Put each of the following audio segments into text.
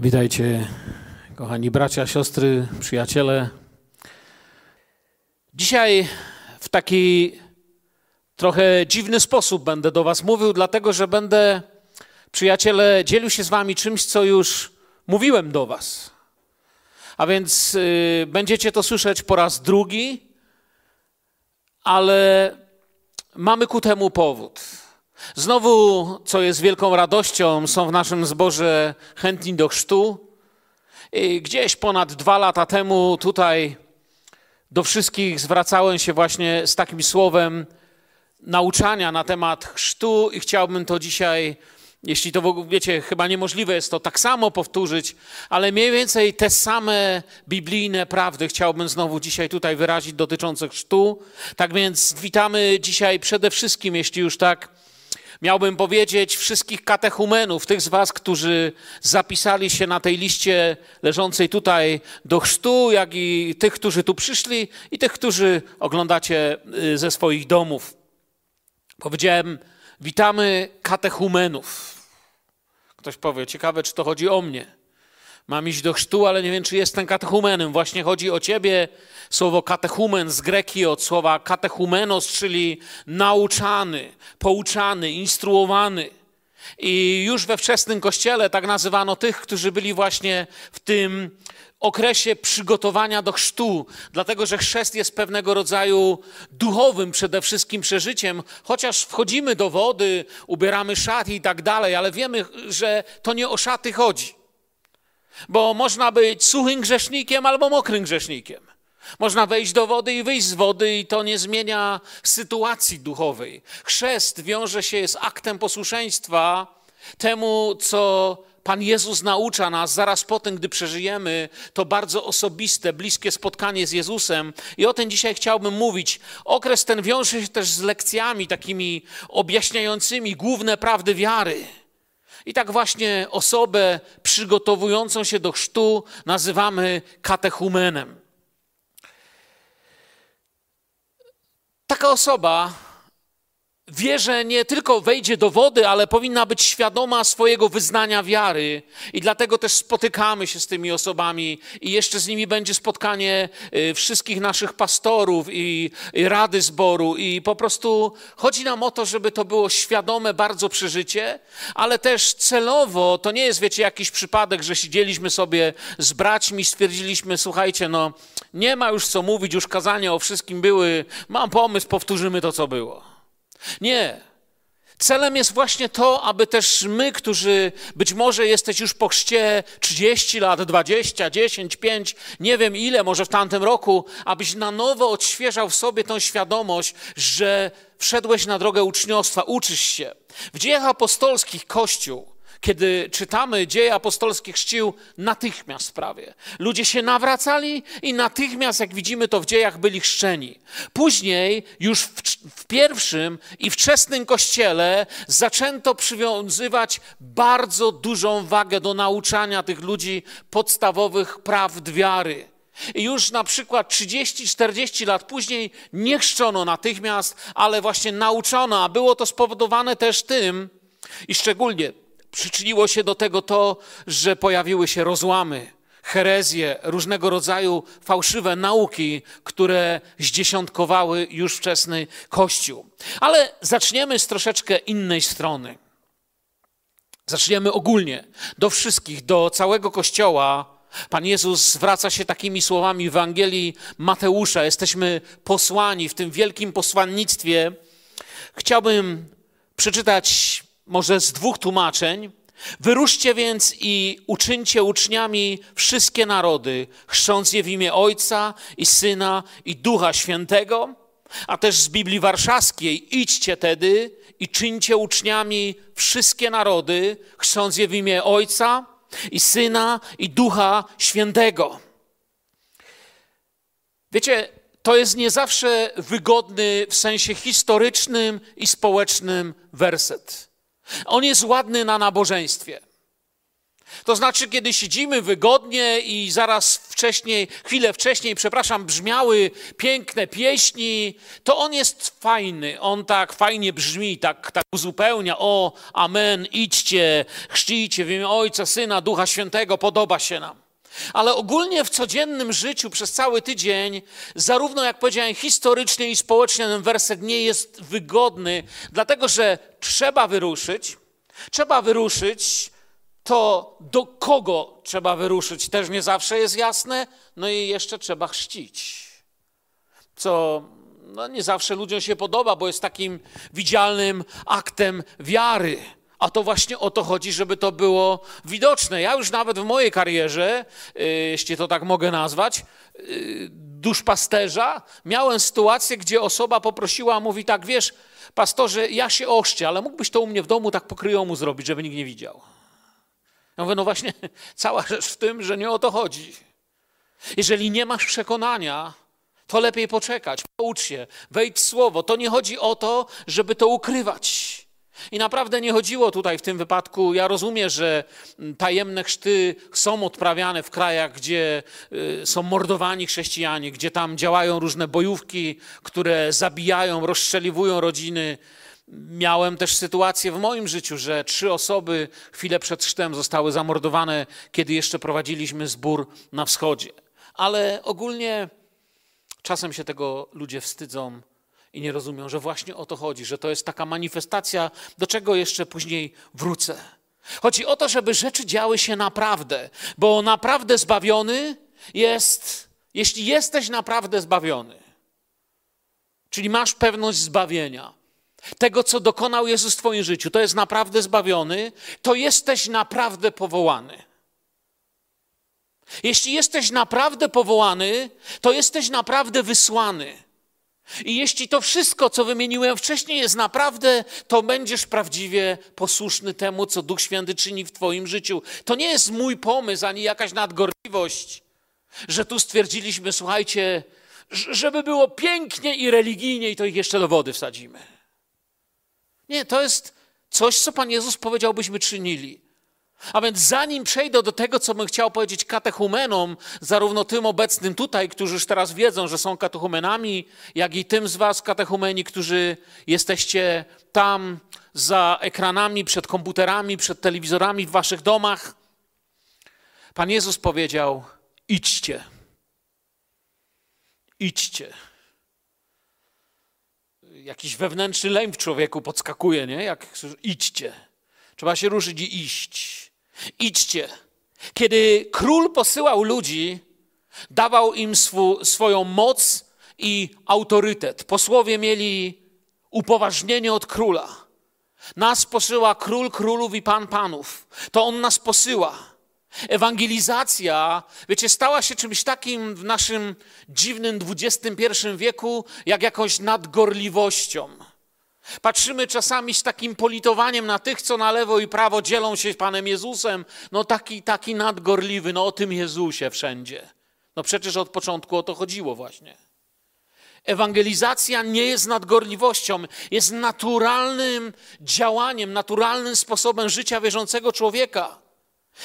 Witajcie, kochani bracia, siostry, przyjaciele. Dzisiaj w taki trochę dziwny sposób będę do Was mówił, dlatego że będę, przyjaciele, dzielił się z Wami czymś, co już mówiłem do Was. A więc y, będziecie to słyszeć po raz drugi, ale mamy ku temu powód. Znowu, co jest wielką radością, są w naszym zborze chętni do chrztu. I gdzieś ponad dwa lata temu tutaj do wszystkich zwracałem się właśnie z takim słowem nauczania na temat chrztu i chciałbym to dzisiaj, jeśli to w ogóle, wiecie, chyba niemożliwe jest to tak samo powtórzyć, ale mniej więcej te same biblijne prawdy chciałbym znowu dzisiaj tutaj wyrazić dotyczące chrztu. Tak więc witamy dzisiaj przede wszystkim, jeśli już tak miałbym powiedzieć, wszystkich katechumenów, tych z Was, którzy zapisali się na tej liście leżącej tutaj do chrztu, jak i tych, którzy tu przyszli, i tych, którzy oglądacie y, ze swoich domów. Powiedziałem, witamy katechumenów. Ktoś powie, ciekawe, czy to chodzi o mnie. Mam iść do chrztu, ale nie wiem, czy jestem katechumenem. Właśnie chodzi o ciebie. Słowo katechumen z greki od słowa katechumenos, czyli nauczany, pouczany, instruowany. I już we wczesnym kościele tak nazywano tych, którzy byli właśnie w tym okresie przygotowania do chrztu, dlatego że chrzest jest pewnego rodzaju duchowym przede wszystkim przeżyciem, chociaż wchodzimy do wody, ubieramy szaty i tak dalej, ale wiemy, że to nie o szaty chodzi. Bo można być suchym grzesznikiem albo mokrym grzesznikiem. Można wejść do wody i wyjść z wody, i to nie zmienia sytuacji duchowej. Chrzest wiąże się z aktem posłuszeństwa temu, co Pan Jezus naucza nas zaraz po tym, gdy przeżyjemy to bardzo osobiste, bliskie spotkanie z Jezusem. I o tym dzisiaj chciałbym mówić. Okres ten wiąże się też z lekcjami takimi objaśniającymi główne prawdy wiary. I tak właśnie osobę przygotowującą się do chrztu nazywamy katechumenem. Taka osoba wie, że nie tylko wejdzie do wody, ale powinna być świadoma swojego wyznania wiary. I dlatego też spotykamy się z tymi osobami i jeszcze z nimi będzie spotkanie y, wszystkich naszych pastorów i, rady zboru. I po prostu chodzi nam o to, żeby to było świadome bardzo przeżycie, ale też celowo, to nie jest, wiecie, jakiś przypadek, że siedzieliśmy sobie z braćmi, stwierdziliśmy, słuchajcie, no nie ma już co mówić, już kazania o wszystkim były, mam pomysł, powtórzymy to, co było. Nie. Celem jest właśnie to, aby też my, którzy być może jesteś już po chrzcie 30 lat, 20, 10, 5, nie wiem ile, może w tamtym roku, abyś na nowo odświeżał w sobie tą świadomość, że wszedłeś na drogę uczniostwa, uczysz się. W dziejach apostolskich Kościół kiedy czytamy dzieje apostolskie, chrzcił natychmiast prawie. Ludzie się nawracali i natychmiast, jak widzimy to w dziejach, byli chrzczeni. Później, już w, w pierwszym i wczesnym kościele, zaczęto przywiązywać bardzo dużą wagę do nauczania tych ludzi podstawowych prawd wiary. I już na przykład 30-40 lat później nie chrzczono natychmiast, ale właśnie nauczono, a było to spowodowane też tym, i szczególnie przyczyniło się do tego to, że pojawiły się rozłamy, herezje, różnego rodzaju fałszywe nauki, które zdziesiątkowały już wczesny Kościół. Ale zaczniemy z troszeczkę innej strony. Zaczniemy ogólnie, do wszystkich, do całego Kościoła. Pan Jezus zwraca się takimi słowami w Ewangelii Mateusza. Jesteśmy posłani w tym wielkim posłannictwie. Chciałbym przeczytać może z dwóch tłumaczeń. Wyruszcie więc i uczyńcie uczniami wszystkie narody, chrząc je w imię Ojca i Syna i Ducha Świętego, a też z Biblii Warszawskiej idźcie tedy i czyńcie uczniami wszystkie narody, chrząc je w imię Ojca i Syna i Ducha Świętego. Wiecie, to jest nie zawsze wygodny w sensie historycznym i społecznym werset. On jest ładny na nabożeństwie. To znaczy, kiedy siedzimy wygodnie i zaraz wcześniej, chwilę wcześniej, przepraszam, brzmiały piękne pieśni, to on jest fajny, on tak fajnie brzmi, tak, tak uzupełnia. O, amen, idźcie, chrzcijcie w imię Ojca, Syna, Ducha Świętego, podoba się nam. Ale ogólnie w codziennym życiu przez cały tydzień, zarówno jak powiedziałem, historycznie i społecznie ten werset nie jest wygodny, dlatego że trzeba wyruszyć. Trzeba wyruszyć, to do kogo trzeba wyruszyć też nie zawsze jest jasne, no i jeszcze trzeba chrzcić. Co no nie zawsze ludziom się podoba, bo jest takim widzialnym aktem wiary. A to właśnie o to chodzi, żeby to było widoczne. Ja już nawet w mojej karierze, y, jeśli to tak mogę nazwać, y, duszpasterza, miałem sytuację, gdzie osoba poprosiła, mówi tak, wiesz, pastorze, ja się oszczę, ale mógłbyś to u mnie w domu tak pokryjomu zrobić, żeby nikt nie widział. Ja mówię, no właśnie, cała rzecz w tym, że nie o to chodzi. Jeżeli nie masz przekonania, to lepiej poczekać, poucz się, wejdź w słowo. To nie chodzi o to, żeby to ukrywać. I naprawdę nie chodziło tutaj w tym wypadku. Ja rozumiem, że tajemne chrzty są odprawiane w krajach, gdzie y, są mordowani chrześcijanie, gdzie tam działają różne bojówki, które zabijają, rozstrzeliwują rodziny. Miałem też sytuację w moim życiu, że trzy osoby chwilę przed chrztem zostały zamordowane, kiedy jeszcze prowadziliśmy zbór na wschodzie. Ale ogólnie czasem się tego ludzie wstydzą i nie rozumią, że właśnie o to chodzi, że to jest taka manifestacja, do czego jeszcze później wrócę. Chodzi o to, żeby rzeczy działy się naprawdę, bo naprawdę zbawiony jest, jeśli jesteś naprawdę zbawiony, czyli masz pewność zbawienia, tego, co dokonał Jezus w Twoim życiu, to jest naprawdę zbawiony, to jesteś naprawdę powołany. Jeśli jesteś naprawdę powołany, to jesteś naprawdę wysłany. I jeśli to wszystko, co wymieniłem wcześniej, jest naprawdę, to będziesz prawdziwie posłuszny temu, co Duch Święty czyni w Twoim życiu. To nie jest mój pomysł ani jakaś nadgorliwość, że tu stwierdziliśmy, słuchajcie, żeby było pięknie i religijnie, i to ich jeszcze do wody wsadzimy. Nie, to jest coś, co Pan Jezus powiedział, byśmy czynili. A więc zanim przejdę do tego, co bym chciał powiedzieć katechumenom, zarówno tym obecnym tutaj, którzy już teraz wiedzą, że są katechumenami, jak i tym z was katechumeni, którzy jesteście tam za ekranami, przed komputerami, przed telewizorami w waszych domach, Pan Jezus powiedział: idźcie. Idźcie jakiś wewnętrzny lęk w człowieku podskakuje, nie? Jak idźcie. Trzeba się ruszyć i iść. Idźcie. Kiedy król posyłał ludzi, dawał im swu, swoją moc i autorytet. Posłowie mieli upoważnienie od króla. Nas posyła król królów i pan panów. To on nas posyła. Ewangelizacja, wiecie, stała się czymś takim w naszym dziwnym XXI wieku, jak jakąś nadgorliwością. Patrzymy czasami z takim politowaniem na tych, co na lewo i prawo dzielą się Panem Jezusem. No taki, taki nadgorliwy, no o tym Jezusie wszędzie. No przecież od początku o to chodziło właśnie. Ewangelizacja nie jest nadgorliwością, jest naturalnym działaniem, naturalnym sposobem życia wierzącego człowieka.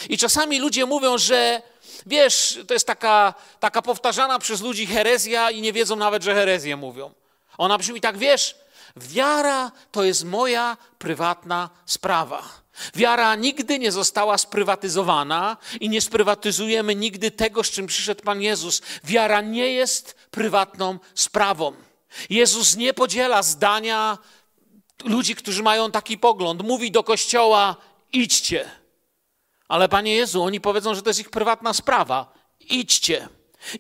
I czasami ludzie mówią, że wiesz, to jest taka, taka powtarzana przez ludzi herezja i nie wiedzą nawet, że herezję mówią. Ona brzmi tak, wiesz, wiara to jest moja prywatna sprawa. Wiara nigdy nie została sprywatyzowana i nie sprywatyzujemy nigdy tego, z czym przyszedł Pan Jezus. Wiara nie jest prywatną sprawą. Jezus nie podziela zdania ludzi, którzy mają taki pogląd. Mówi do kościoła: idźcie. Ale Panie Jezu, oni powiedzą, że to jest ich prywatna sprawa. Idźcie,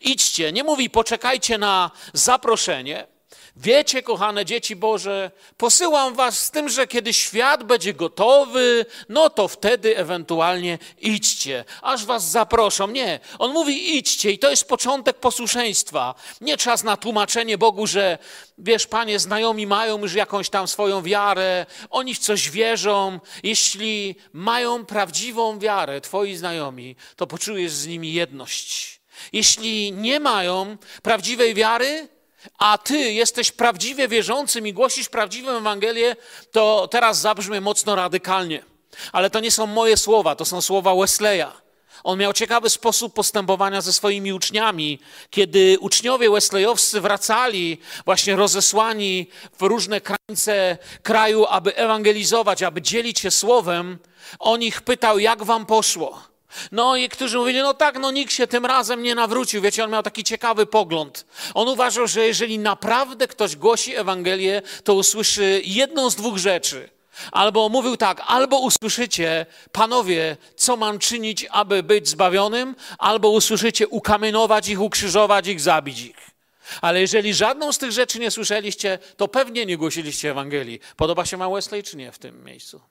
idźcie. Nie mówi, poczekajcie na zaproszenie. Wiecie, kochane dzieci Boże, posyłam was z tym, że kiedy świat będzie gotowy, no to wtedy ewentualnie idźcie, aż was zaproszą. Nie, on mówi idźcie i to jest początek posłuszeństwa. Nie czas na tłumaczenie Bogu, że wiesz, panie, znajomi mają już jakąś tam swoją wiarę, oni w coś wierzą. Jeśli mają prawdziwą wiarę, twoi znajomi, to poczujesz z nimi jedność. Jeśli nie mają prawdziwej wiary, a ty jesteś prawdziwie wierzącym i głosisz prawdziwą Ewangelię, to teraz zabrzmie mocno radykalnie. Ale to nie są moje słowa, to są słowa Wesleya. On miał ciekawy sposób postępowania ze swoimi uczniami. Kiedy uczniowie wesleyowscy wracali, właśnie rozesłani w różne krańce kraju, aby ewangelizować, aby dzielić się słowem, on ich pytał, jak wam poszło. No i którzy mówili, no tak, no nikt się tym razem nie nawrócił. Wiecie, on miał taki ciekawy pogląd. On uważał, że jeżeli naprawdę ktoś głosi Ewangelię, to usłyszy jedną z dwóch rzeczy. Albo mówił tak, albo usłyszycie, panowie, co mam czynić, aby być zbawionym, albo usłyszycie ukamienować ich, ukrzyżować ich, zabić ich. Ale jeżeli żadną z tych rzeczy nie słyszeliście, to pewnie nie głosiliście Ewangelii. Podoba się ma Wesley czy nie w tym miejscu?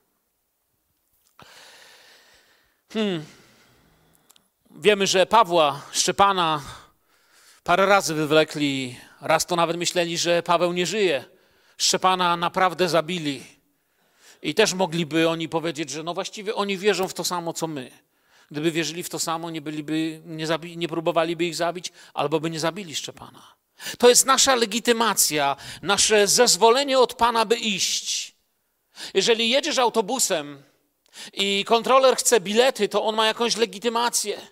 Hmm. Wiemy, że Pawła Szczepana parę razy wywlekli. Raz to nawet myśleli, że Paweł nie żyje. Szczepana naprawdę zabili. I też mogliby oni powiedzieć, że no właściwie oni wierzą w to samo, co my. Gdyby wierzyli w to samo, nie, byliby, nie, zabi, nie próbowaliby ich zabić, albo by nie zabili Szczepana. To jest nasza legitymacja, nasze zezwolenie od Pana, by iść. Jeżeli jedziesz autobusem i kontroler chce bilety, to on ma jakąś legitymację.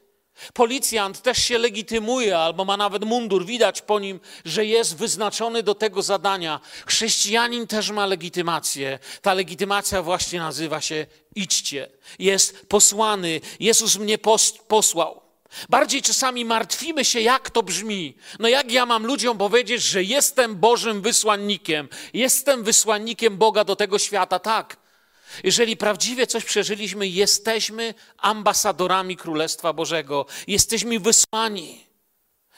Policjant też się legitymuje, albo ma nawet mundur, widać po nim, że jest wyznaczony do tego zadania. Chrześcijanin też ma legitymację. Ta legitymacja właśnie nazywa się idźcie. Jest posłany. Jezus mnie pos posłał. Bardziej czasami martwimy się, jak to brzmi. No jak ja mam ludziom powiedzieć, że jestem Bożym wysłannikiem, jestem wysłannikiem Boga do tego świata? Tak, jeżeli prawdziwie coś przeżyliśmy, jesteśmy ambasadorami Królestwa Bożego, jesteśmy wysłani.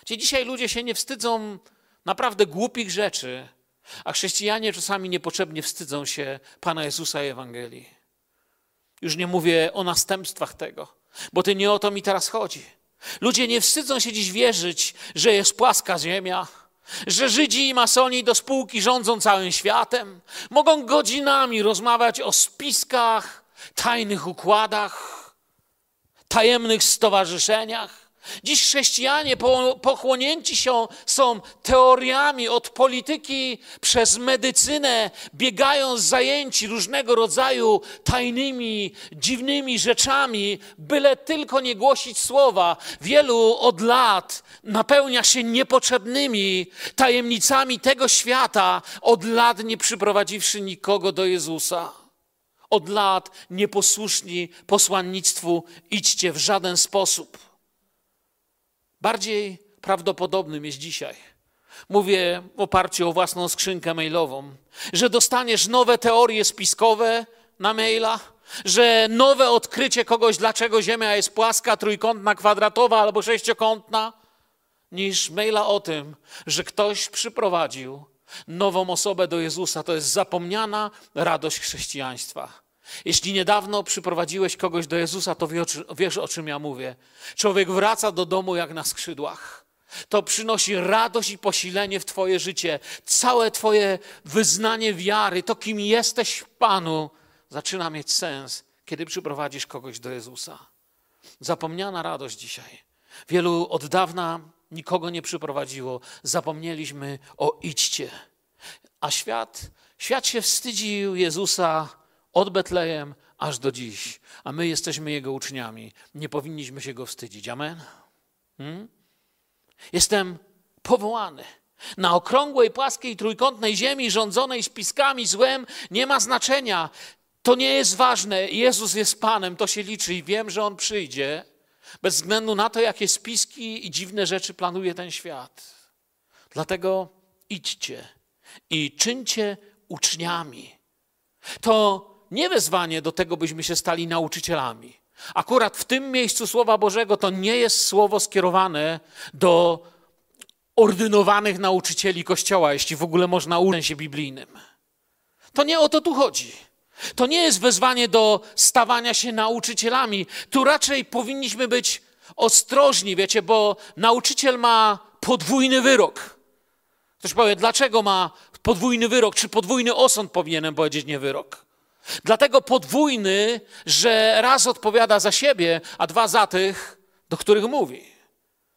Gdzie dzisiaj ludzie się nie wstydzą naprawdę głupich rzeczy, a chrześcijanie czasami niepotrzebnie wstydzą się Pana Jezusa i Ewangelii. Już nie mówię o następstwach tego, bo to nie o to mi teraz chodzi. Ludzie nie wstydzą się dziś wierzyć, że jest płaska ziemia, że Żydzi i masoni do spółki rządzą całym światem, mogą godzinami rozmawiać o spiskach, tajnych układach, tajemnych stowarzyszeniach. Dziś chrześcijanie pochłonięci się, są teoriami od polityki przez medycynę, biegają z zajęci różnego rodzaju tajnymi, dziwnymi rzeczami, byle tylko nie głosić słowa. Wielu od lat napełnia się niepotrzebnymi tajemnicami tego świata, od lat nie przyprowadziwszy nikogo do Jezusa. Od lat nieposłuszni posłannictwu idźcie w żaden sposób. Bardziej prawdopodobnym jest dzisiaj. Mówię w oparciu o własną skrzynkę mailową, że dostaniesz nowe teorie spiskowe na maila, że nowe odkrycie kogoś, dlaczego Ziemia jest płaska, trójkątna, kwadratowa albo sześciokątna, niż maila o tym, że ktoś przyprowadził nową osobę do Jezusa. To jest zapomniana radość chrześcijaństwa. Jeśli niedawno przyprowadziłeś kogoś do Jezusa, to wiesz, o czym ja mówię. Człowiek wraca do domu jak na skrzydłach. To przynosi radość i posilenie w Twoje życie. Całe Twoje wyznanie wiary, to kim jesteś w Panu, zaczyna mieć sens, kiedy przyprowadzisz kogoś do Jezusa. Zapomniana radość dzisiaj. Wielu od dawna nikogo nie przyprowadziło. Zapomnieliśmy o idźcie. A świat, świat się wstydził Jezusa od Betlejem aż do dziś, a my jesteśmy Jego uczniami. Nie powinniśmy się Go wstydzić. Amen? Hmm? Jestem powołany. Na okrągłej, płaskiej, trójkątnej ziemi rządzonej spiskami złem nie ma znaczenia. To nie jest ważne. Jezus jest Panem, to się liczy i wiem, że On przyjdzie. Bez względu na to, jakie spiski i dziwne rzeczy planuje ten świat. Dlatego idźcie i czyńcie uczniami. To nie wezwanie do tego, byśmy się stali nauczycielami. Akurat w tym miejscu Słowa Bożego to nie jest słowo skierowane do ordynowanych nauczycieli Kościoła, jeśli w ogóle można uczyć się biblijnym. To nie o to tu chodzi. To nie jest wezwanie do stawania się nauczycielami. Tu raczej powinniśmy być ostrożni, wiecie, bo nauczyciel ma podwójny wyrok. Ktoś powie, dlaczego ma podwójny wyrok? Czy podwójny osąd powinienem powiedzieć, nie wyrok? Dlatego podwójny, że raz odpowiada za siebie, a dwa za tych, do których mówi.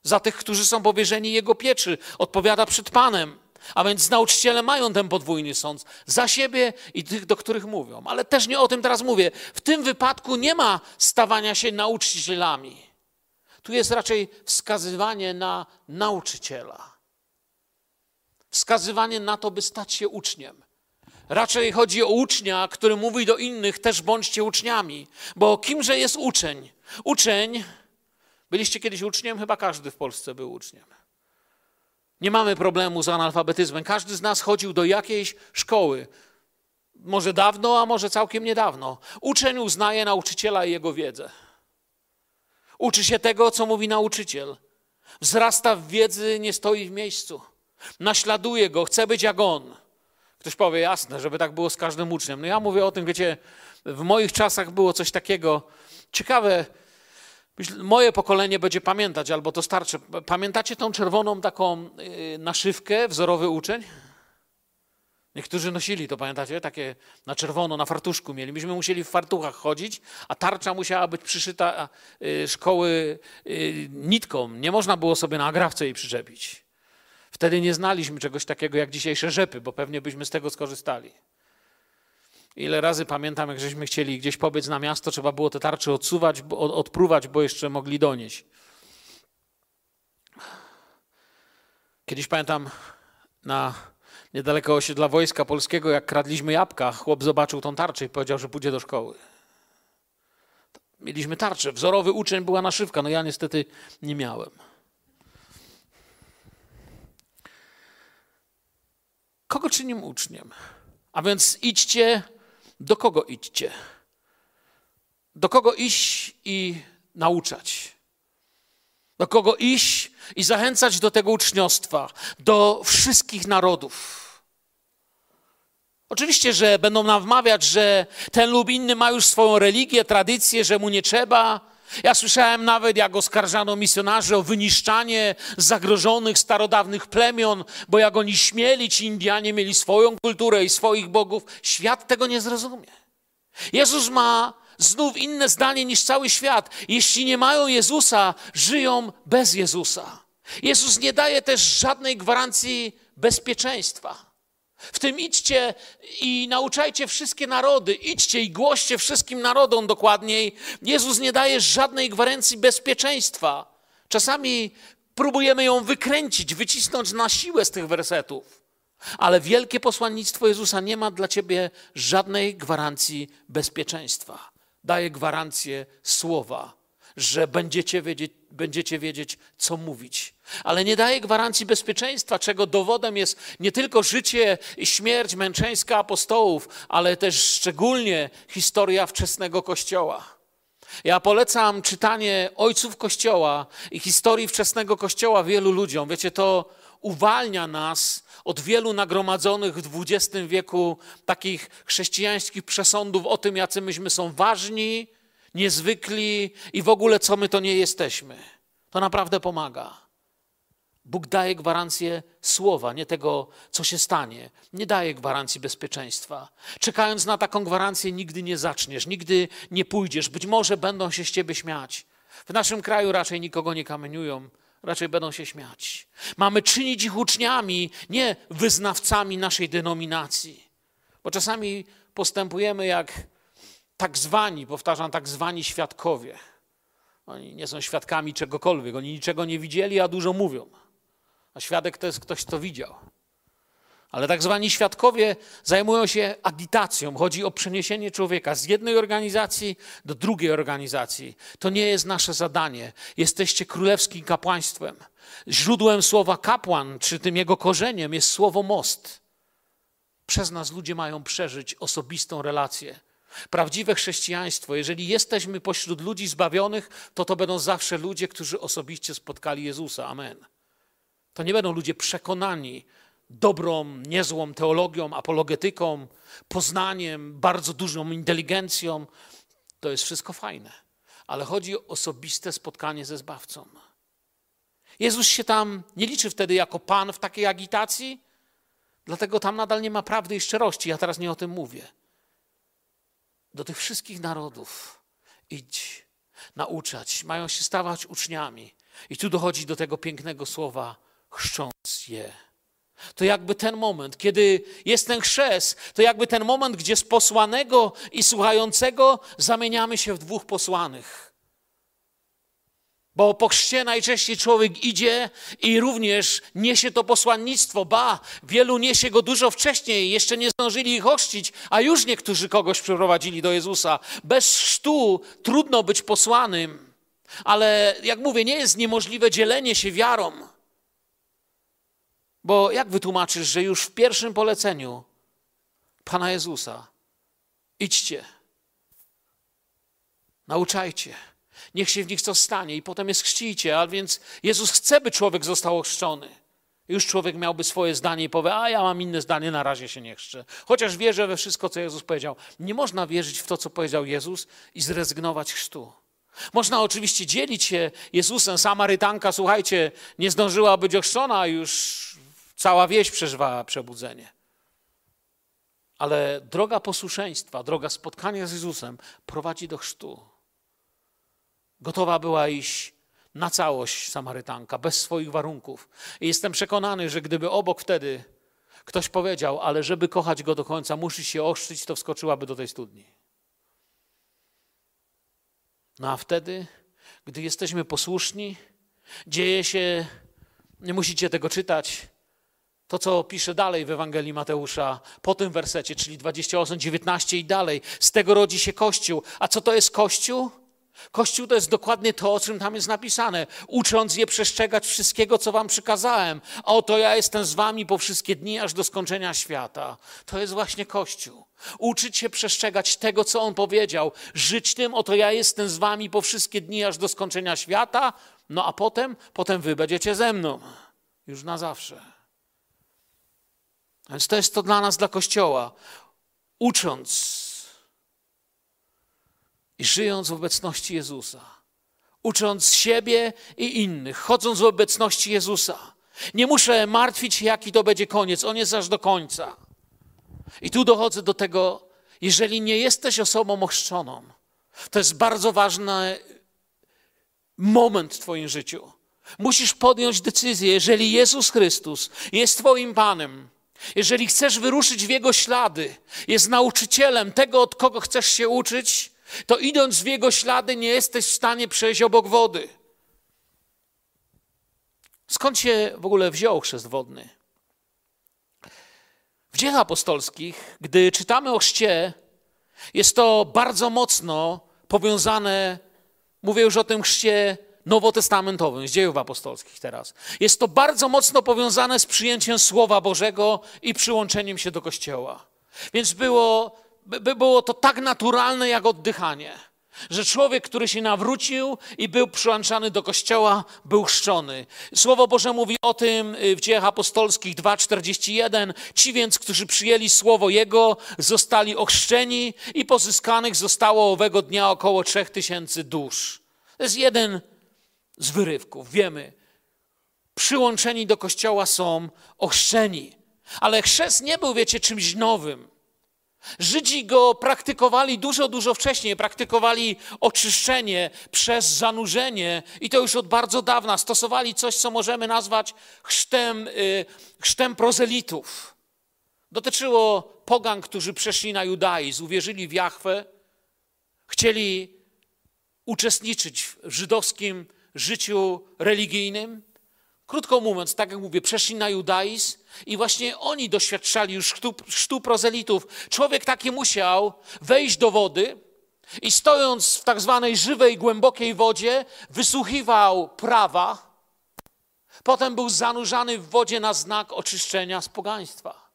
Za tych, którzy są powierzeni Jego pieczy, odpowiada przed Panem. A więc nauczyciele mają ten podwójny sąd za siebie i tych, do których mówią. Ale też nie o tym teraz mówię. W tym wypadku nie ma stawania się nauczycielami. Tu jest raczej wskazywanie na nauczyciela. Wskazywanie na to, by stać się uczniem. Raczej chodzi o ucznia, który mówi do innych, też bądźcie uczniami. Bo kimże jest uczeń? Uczeń, byliście kiedyś uczniem? Chyba każdy w Polsce był uczniem. Nie mamy problemu z analfabetyzmem. Każdy z nas chodził do jakiejś szkoły. Może dawno, a może całkiem niedawno. Uczeń uznaje nauczyciela i jego wiedzę. Uczy się tego, co mówi nauczyciel. Wzrasta w wiedzy, nie stoi w miejscu. Naśladuje go, chce być jak on. Ktoś powie, jasne, żeby tak było z każdym uczniem. No ja mówię o tym, wiecie, w moich czasach było coś takiego. Ciekawe, moje pokolenie będzie pamiętać, albo to starsze. Pamiętacie tą czerwoną taką y, naszywkę, wzorowy uczeń? Niektórzy nosili to, pamiętacie? Takie na czerwono, na fartuszku mieli. Myśmy musieli w fartuchach chodzić, a tarcza musiała być przyszyta y, szkoły y, nitką. Nie można było sobie na agrawce jej przyczepić. Wtedy nie znaliśmy czegoś takiego jak dzisiejsze rzepy, bo pewnie byśmy z tego skorzystali. Ile razy pamiętam, jak żeśmy chcieli gdzieś pobiec na miasto, trzeba było te tarcze odsuwać, odpruwać, bo jeszcze mogli donieść. Kiedyś pamiętam na niedaleko osiedla Wojska Polskiego, jak kradliśmy jabłka, chłop zobaczył tą tarczę i powiedział, że pójdzie do szkoły. Mieliśmy tarczę, wzorowy uczeń była naszywka, no ja niestety nie miałem. Kogo czynim uczniem? A więc idźcie, do kogo idźcie? Do kogo iść i nauczać? Do kogo iść i zachęcać do tego uczniostwa? Do wszystkich narodów. Oczywiście, że będą nam wmawiać, że ten lub inny ma już swoją religię, tradycję, że mu nie trzeba, ja słyszałem nawet, jak oskarżano misjonarzy o wyniszczanie zagrożonych starodawnych plemion, bo jak oni śmieli, ci Indianie mieli swoją kulturę i swoich bogów. Świat tego nie zrozumie. Jezus ma znów inne zdanie niż cały świat. Jeśli nie mają Jezusa, żyją bez Jezusa. Jezus nie daje też żadnej gwarancji bezpieczeństwa. W tym idźcie i nauczajcie wszystkie narody, idźcie i głoście wszystkim narodom dokładniej. Jezus nie daje żadnej gwarancji bezpieczeństwa. Czasami próbujemy ją wykręcić, wycisnąć na siłę z tych wersetów. Ale wielkie posłannictwo Jezusa nie ma dla ciebie żadnej gwarancji bezpieczeństwa. Daje gwarancję słowa, że będziecie wiedzieć, będziecie wiedzieć, co mówić. Ale nie daje gwarancji bezpieczeństwa, czego dowodem jest nie tylko życie i śmierć męczeńska apostołów, ale też szczególnie historia wczesnego Kościoła. Ja polecam czytanie ojców Kościoła i historii wczesnego Kościoła wielu ludziom. Wiecie, to uwalnia nas od wielu nagromadzonych w XX wieku takich chrześcijańskich przesądów o tym, jacy myśmy są ważni, niezwykli i w ogóle co my to nie jesteśmy. To naprawdę pomaga. Bóg daje gwarancję słowa, nie tego, co się stanie. Nie daje gwarancji bezpieczeństwa. Czekając na taką gwarancję, nigdy nie zaczniesz, nigdy nie pójdziesz. Być może będą się z ciebie śmiać. W naszym kraju raczej nikogo nie kamieniują, raczej będą się śmiać. Mamy czynić ich uczniami, nie wyznawcami naszej denominacji. Bo czasami postępujemy jak tak zwani, powtarzam, tak zwani świadkowie. Oni nie są świadkami czegokolwiek, oni niczego nie widzieli, a dużo mówią. A świadek to jest ktoś, kto widział. Ale tak zwani świadkowie zajmują się agitacją. Chodzi o przeniesienie człowieka z jednej organizacji do drugiej organizacji. To nie jest nasze zadanie. Jesteście królewskim kapłaństwem. Źródłem słowa kapłan, czy tym jego korzeniem jest słowo most. Przez nas ludzie mają przeżyć osobistą relację Prawdziwe chrześcijaństwo, jeżeli jesteśmy pośród ludzi zbawionych, to to będą zawsze ludzie, którzy osobiście spotkali Jezusa. Amen. To nie będą ludzie przekonani dobrą, niezłą teologią, apologetyką, poznaniem, bardzo dużą inteligencją. To jest wszystko fajne, ale chodzi o osobiste spotkanie ze Zbawcą. Jezus się tam nie liczy wtedy jako Pan w takiej agitacji, dlatego tam nadal nie ma prawdy i szczerości. Ja teraz nie o tym mówię do tych wszystkich narodów. Idź, nauczać, mają się stawać uczniami. I tu dochodzi do tego pięknego słowa, chrzcząc je to jakby ten moment, kiedy jest ten chrzest, to jakby ten moment, gdzie z posłanego i słuchającego zamieniamy się w dwóch posłanych. Bo po chrzcie najczęściej człowiek idzie i również niesie to posłannictwo. Ba, wielu niesie go dużo wcześniej, jeszcze nie zdążyli ich ochrzcić, a już niektórzy kogoś przyprowadzili do Jezusa. Bez chrztu trudno być posłanym, ale jak mówię, nie jest niemożliwe dzielenie się wiarą. Bo jak wytłumaczysz, że już w pierwszym poleceniu Pana Jezusa idźcie, nauczajcie, niech się w nich co stanie i potem jest chrzcijcie, a więc Jezus chce, by człowiek został ochrzczony. Już człowiek miałby swoje zdanie i powie, a ja mam inne zdanie, na razie się nie chrzczę. Chociaż wierzę we wszystko, co Jezus powiedział. Nie można wierzyć w to, co powiedział Jezus i zrezygnować chrztu. Można oczywiście dzielić się Jezusem. Samarytanka, słuchajcie, nie zdążyła być ochrzczona, już cała wieś przeżywała przebudzenie. Ale droga posłuszeństwa, droga spotkania z Jezusem prowadzi do chrztu. Gotowa była iść na całość Samarytanka, bez swoich warunków. I jestem przekonany, że gdyby obok wtedy ktoś powiedział, ale żeby kochać go do końca, musi się ochrzcić, to wskoczyłaby do tej studni. No a wtedy, gdy jesteśmy posłuszni, dzieje się, nie musicie tego czytać, to, co pisze dalej w Ewangelii Mateusza, po tym wersecie, czyli 28, 19 i dalej. Z tego rodzi się Kościół. A co to jest Kościół? Kościół to jest dokładnie to, o czym tam jest napisane. Ucząc je przestrzegać wszystkiego, co wam przykazałem. Oto ja jestem z wami po wszystkie dni, aż do skończenia świata. To jest właśnie Kościół. Uczyć się przestrzegać tego, co on powiedział. Żyć tym, oto ja jestem z wami po wszystkie dni, aż do skończenia świata. No a potem, potem wy będziecie ze mną. Już na zawsze. Więc to jest to dla nas, dla Kościoła. Ucząc i żyjąc w obecności Jezusa, ucząc siebie i innych, chodząc w obecności Jezusa. Nie muszę martwić się, jaki to będzie koniec. On jest aż do końca. I tu dochodzę do tego, jeżeli nie jesteś osobą ochrzczoną, to jest bardzo ważny moment w Twoim życiu. Musisz podjąć decyzję, jeżeli Jezus Chrystus jest Twoim Panem, jeżeli chcesz wyruszyć w Jego ślady, jest nauczycielem tego, od kogo chcesz się uczyć, to idąc w Jego ślady nie jesteś w stanie przejść obok wody. Skąd się w ogóle wziął chrzest wodny? W dziejach apostolskich, gdy czytamy o chrzcie, jest to bardzo mocno powiązane, mówię już o tym chrzcie nowotestamentowym, z dziejów apostolskich teraz. Jest to bardzo mocno powiązane z przyjęciem Słowa Bożego i przyłączeniem się do Kościoła. Więc było, by było to tak naturalne jak oddychanie. Że człowiek, który się nawrócił i był przyłączany do kościoła, był chrzczony. Słowo Boże mówi o tym y, w dziejach apostolskich 2,41. Ci więc, którzy przyjęli słowo Jego, zostali ochrzczeni i pozyskanych zostało owego dnia około 3000 dusz. To jest jeden z wyrywków. Wiemy, przyłączeni do kościoła są ochrzczeni. Ale chrzest nie był, wiecie, czymś nowym. Żydzi go praktykowali dużo, dużo wcześniej. Praktykowali oczyszczenie przez zanurzenie i to już od bardzo dawna. Stosowali coś, co możemy nazwać chrztem, y, chrztem prozelitów. Dotyczyło pogan, którzy przeszli na judaizm, uwierzyli w Jahwe, chcieli uczestniczyć w żydowskim życiu religijnym. Krótko mówiąc, tak jak mówię, przeszli na judaizm i właśnie oni doświadczali już chrztu, chrztu prozelitów. Człowiek taki musiał wejść do wody i stojąc w tak zwanej żywej, głębokiej wodzie, wysłuchiwał prawa. Potem był zanurzany w wodzie na znak oczyszczenia z pogaństwa.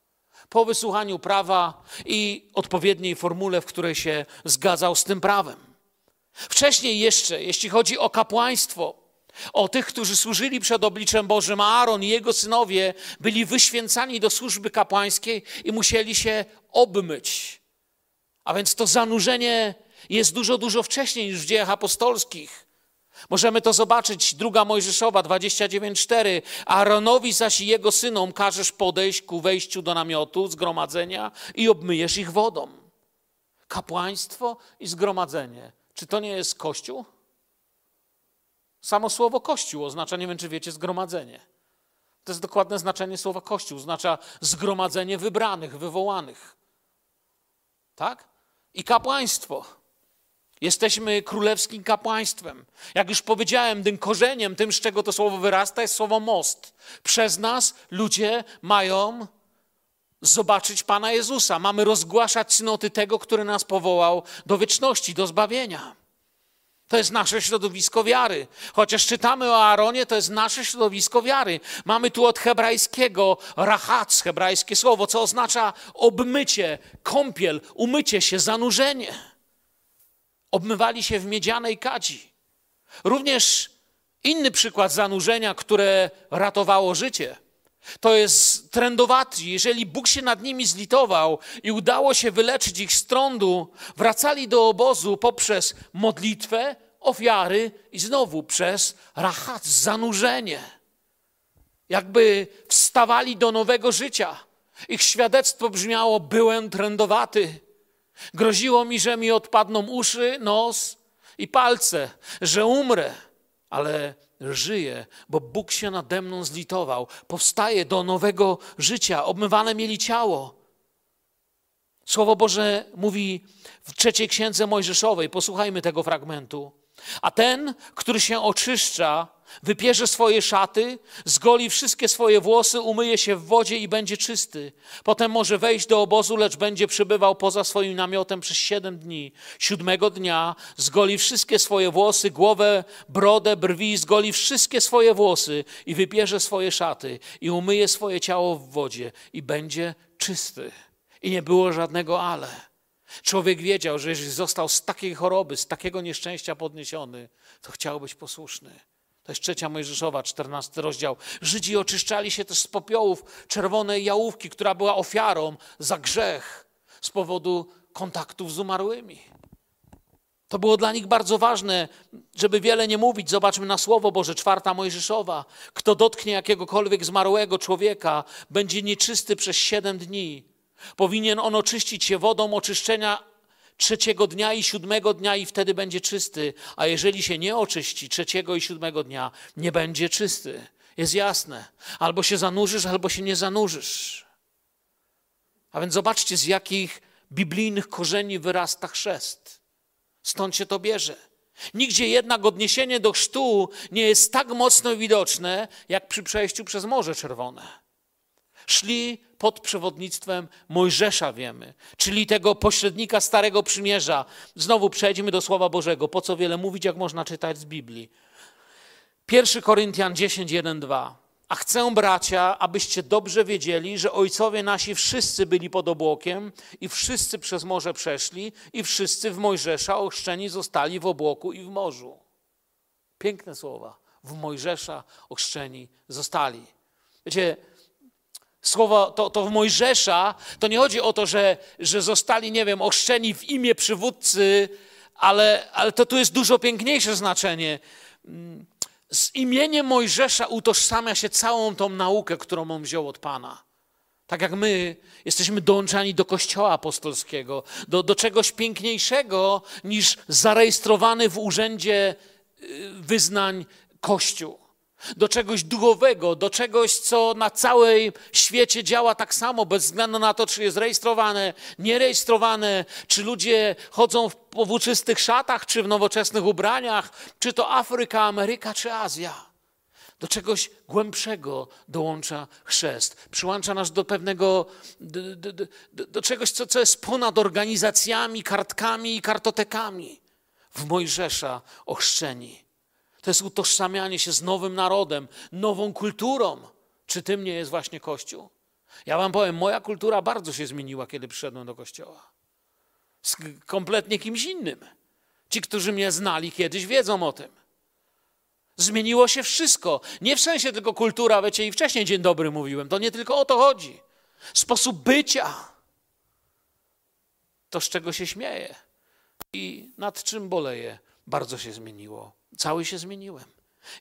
Po wysłuchaniu prawa i odpowiedniej formule, w której się zgadzał z tym prawem. Wcześniej jeszcze, jeśli chodzi o kapłaństwo, o tych, którzy służyli przed obliczem Bożym, Aaron i jego synowie byli wyświęcani do służby kapłańskiej i musieli się obmyć. A więc to zanurzenie jest dużo, dużo wcześniej niż w dziejach apostolskich. Możemy to zobaczyć, druga Mojżeszowa 29:4. Aaronowi zaś i jego synom każesz podejść ku wejściu do namiotu, zgromadzenia i obmyjesz ich wodą. Kapłaństwo i zgromadzenie czy to nie jest kościół? Samo słowo kościół oznacza, nie wiem czy wiecie, zgromadzenie. To jest dokładne znaczenie słowa Kościół. Oznacza zgromadzenie wybranych, wywołanych. Tak? I kapłaństwo. Jesteśmy królewskim kapłaństwem. Jak już powiedziałem, tym korzeniem, tym, z czego to słowo wyrasta, jest słowo most. Przez nas ludzie mają zobaczyć Pana Jezusa. Mamy rozgłaszać cnoty tego, który nas powołał do wieczności, do zbawienia. To jest nasze środowisko wiary. Chociaż czytamy o Aaronie, to jest nasze środowisko wiary. Mamy tu od hebrajskiego rachac, hebrajskie słowo, co oznacza obmycie, kąpiel, umycie się, zanurzenie. Obmywali się w miedzianej kadzi. Również inny przykład zanurzenia, które ratowało życie. To jest trendowaty. Jeżeli Bóg się nad nimi zlitował i udało się wyleczyć ich z trądu, wracali do obozu poprzez modlitwę, ofiary i znowu przez rachat, zanurzenie. Jakby wstawali do nowego życia. Ich świadectwo brzmiało: Byłem trendowaty. Groziło mi, że mi odpadną uszy, nos i palce, że umrę, ale żyje, bo Bóg się nade mną zlitował. Powstaje do nowego życia. Obmywane mieli ciało. Słowo Boże mówi w trzeciej księdze Mojżeszowej, posłuchajmy tego fragmentu. A ten, który się oczyszcza, wypierze swoje szaty, zgoli wszystkie swoje włosy, umyje się w wodzie i będzie czysty. Potem może wejść do obozu, lecz będzie przebywał poza swoim namiotem przez siedem dni. Siódmego dnia zgoli wszystkie swoje włosy, głowę, brodę, brwi, zgoli wszystkie swoje włosy i wypierze swoje szaty i umyje swoje ciało w wodzie i będzie czysty. I nie było żadnego ale. Człowiek wiedział, że jeżeli został z takiej choroby, z takiego nieszczęścia podniesiony, to chciał być posłuszny. To jest trzecia Mojżeszowa, czternasty rozdział. Żydzi oczyszczali się też z popiołów czerwonej jałówki, która była ofiarą za grzech z powodu kontaktów z umarłymi. To było dla nich bardzo ważne, żeby wiele nie mówić. Zobaczmy na Słowo Boże, czwarta Mojżeszowa. Kto dotknie jakiegokolwiek zmarłego człowieka, będzie nieczysty przez siedem dni. Powinien on oczyścić się wodą oczyszczenia trzeciego dnia i siódmego dnia i wtedy będzie czysty, a jeżeli się nie oczyści trzeciego i siódmego dnia, nie będzie czysty. Jest jasne. Albo się zanurzysz, albo się nie zanurzysz. A więc zobaczcie, z jakich biblijnych korzeni wyrasta chrzest. Stąd się to bierze. Nigdzie jednak odniesienie do chrztu nie jest tak mocno widoczne, jak przy przejściu przez Morze Czerwone. Szli pod przewodnictwem Mojżesza, wiemy, czyli tego pośrednika Starego Przymierza. Znowu przejdźmy do Słowa Bożego. Po co wiele mówić, jak można czytać z Biblii? 1 Koryntian 10, 1, 2. A chcę, bracia, abyście dobrze wiedzieli, że ojcowie nasi wszyscy byli pod obłokiem i wszyscy przez morze przeszli i wszyscy w Mojżesza ochrzczeni zostali w obłoku i w morzu. Piękne słowa. W Mojżesza ochrzczeni zostali. Wiecie, Słowo to, to w Mojżesza, to nie chodzi o to, że, że zostali, nie wiem, ochrzczeni w imię przywódcy, ale, ale to tu jest dużo piękniejsze znaczenie. Z imieniem Mojżesza utożsamia się całą tą naukę, którą on wziął od Pana. Tak jak my jesteśmy dołączani do Kościoła Apostolskiego, do, do czegoś piękniejszego niż zarejestrowany w urzędzie y, wyznań Kościół do czegoś duchowego, do czegoś, co na całej świecie działa tak samo, bez względu na to, czy jest rejestrowane, nierejestrowane, czy ludzie chodzą w powłóczystych szatach, czy w nowoczesnych ubraniach, czy to Afryka, Ameryka, czy Azja. Do czegoś głębszego dołącza chrzest. Przyłącza nas do pewnego, do, do, do, do czegoś, co, co jest ponad organizacjami, kartkami i kartotekami. W Mojżesza ochrzczeni to jest utożsamianie się z nowym narodem, nową kulturą. Czy tym nie jest właśnie Kościół? Ja wam powiem, moja kultura bardzo się zmieniła, kiedy przyszedłem do Kościoła. Z kompletnie kimś innym. Ci, którzy mnie znali kiedyś, wiedzą o tym. Zmieniło się wszystko. Nie w sensie tylko kultura, wiecie, i wcześniej dzień dobry mówiłem. To nie tylko o to chodzi. Sposób bycia. To, z czego się śmieję i nad czym boleję, bardzo się zmieniło. Cały się zmieniłem.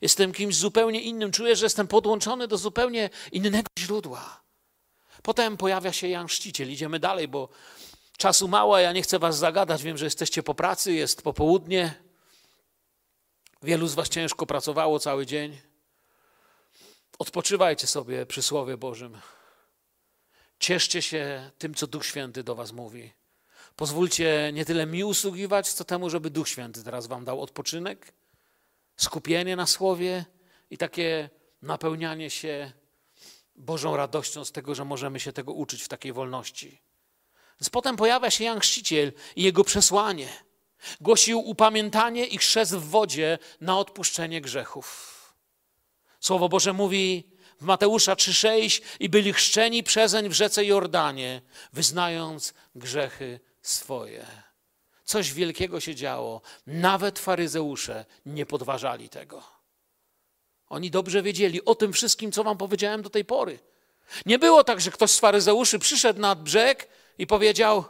Jestem kimś zupełnie innym. Czuję, że jestem podłączony do zupełnie innego źródła. Potem pojawia się Jan Chrzciciel. Idziemy dalej, bo czasu mało, ja nie chcę was zagadać. Wiem, że jesteście po pracy, jest popołudnie. Wielu z was ciężko pracowało cały dzień. Odpoczywajcie sobie przy Słowie Bożym. Cieszcie się tym, co Duch Święty do Was mówi. Pozwólcie nie tyle mi usługiwać, co temu, żeby Duch Święty teraz Wam dał odpoczynek, skupienie na Słowie i takie napełnianie się Bożą radością z tego, że możemy się tego uczyć w takiej wolności. Więc potem pojawia się Jan Chrzciciel i jego przesłanie. Głosił upamiętanie i chrzest w wodzie na odpuszczenie grzechów. Słowo Boże mówi w Mateusza 3,6 i byli chrzczeni przezeń w rzece Jordanie, wyznając grzechy swoje. Coś wielkiego się działo. Nawet faryzeusze nie podważali tego. Oni dobrze wiedzieli o tym wszystkim, co wam powiedziałem do tej pory. Nie było tak, że ktoś z faryzeuszy przyszedł nad brzeg i powiedział: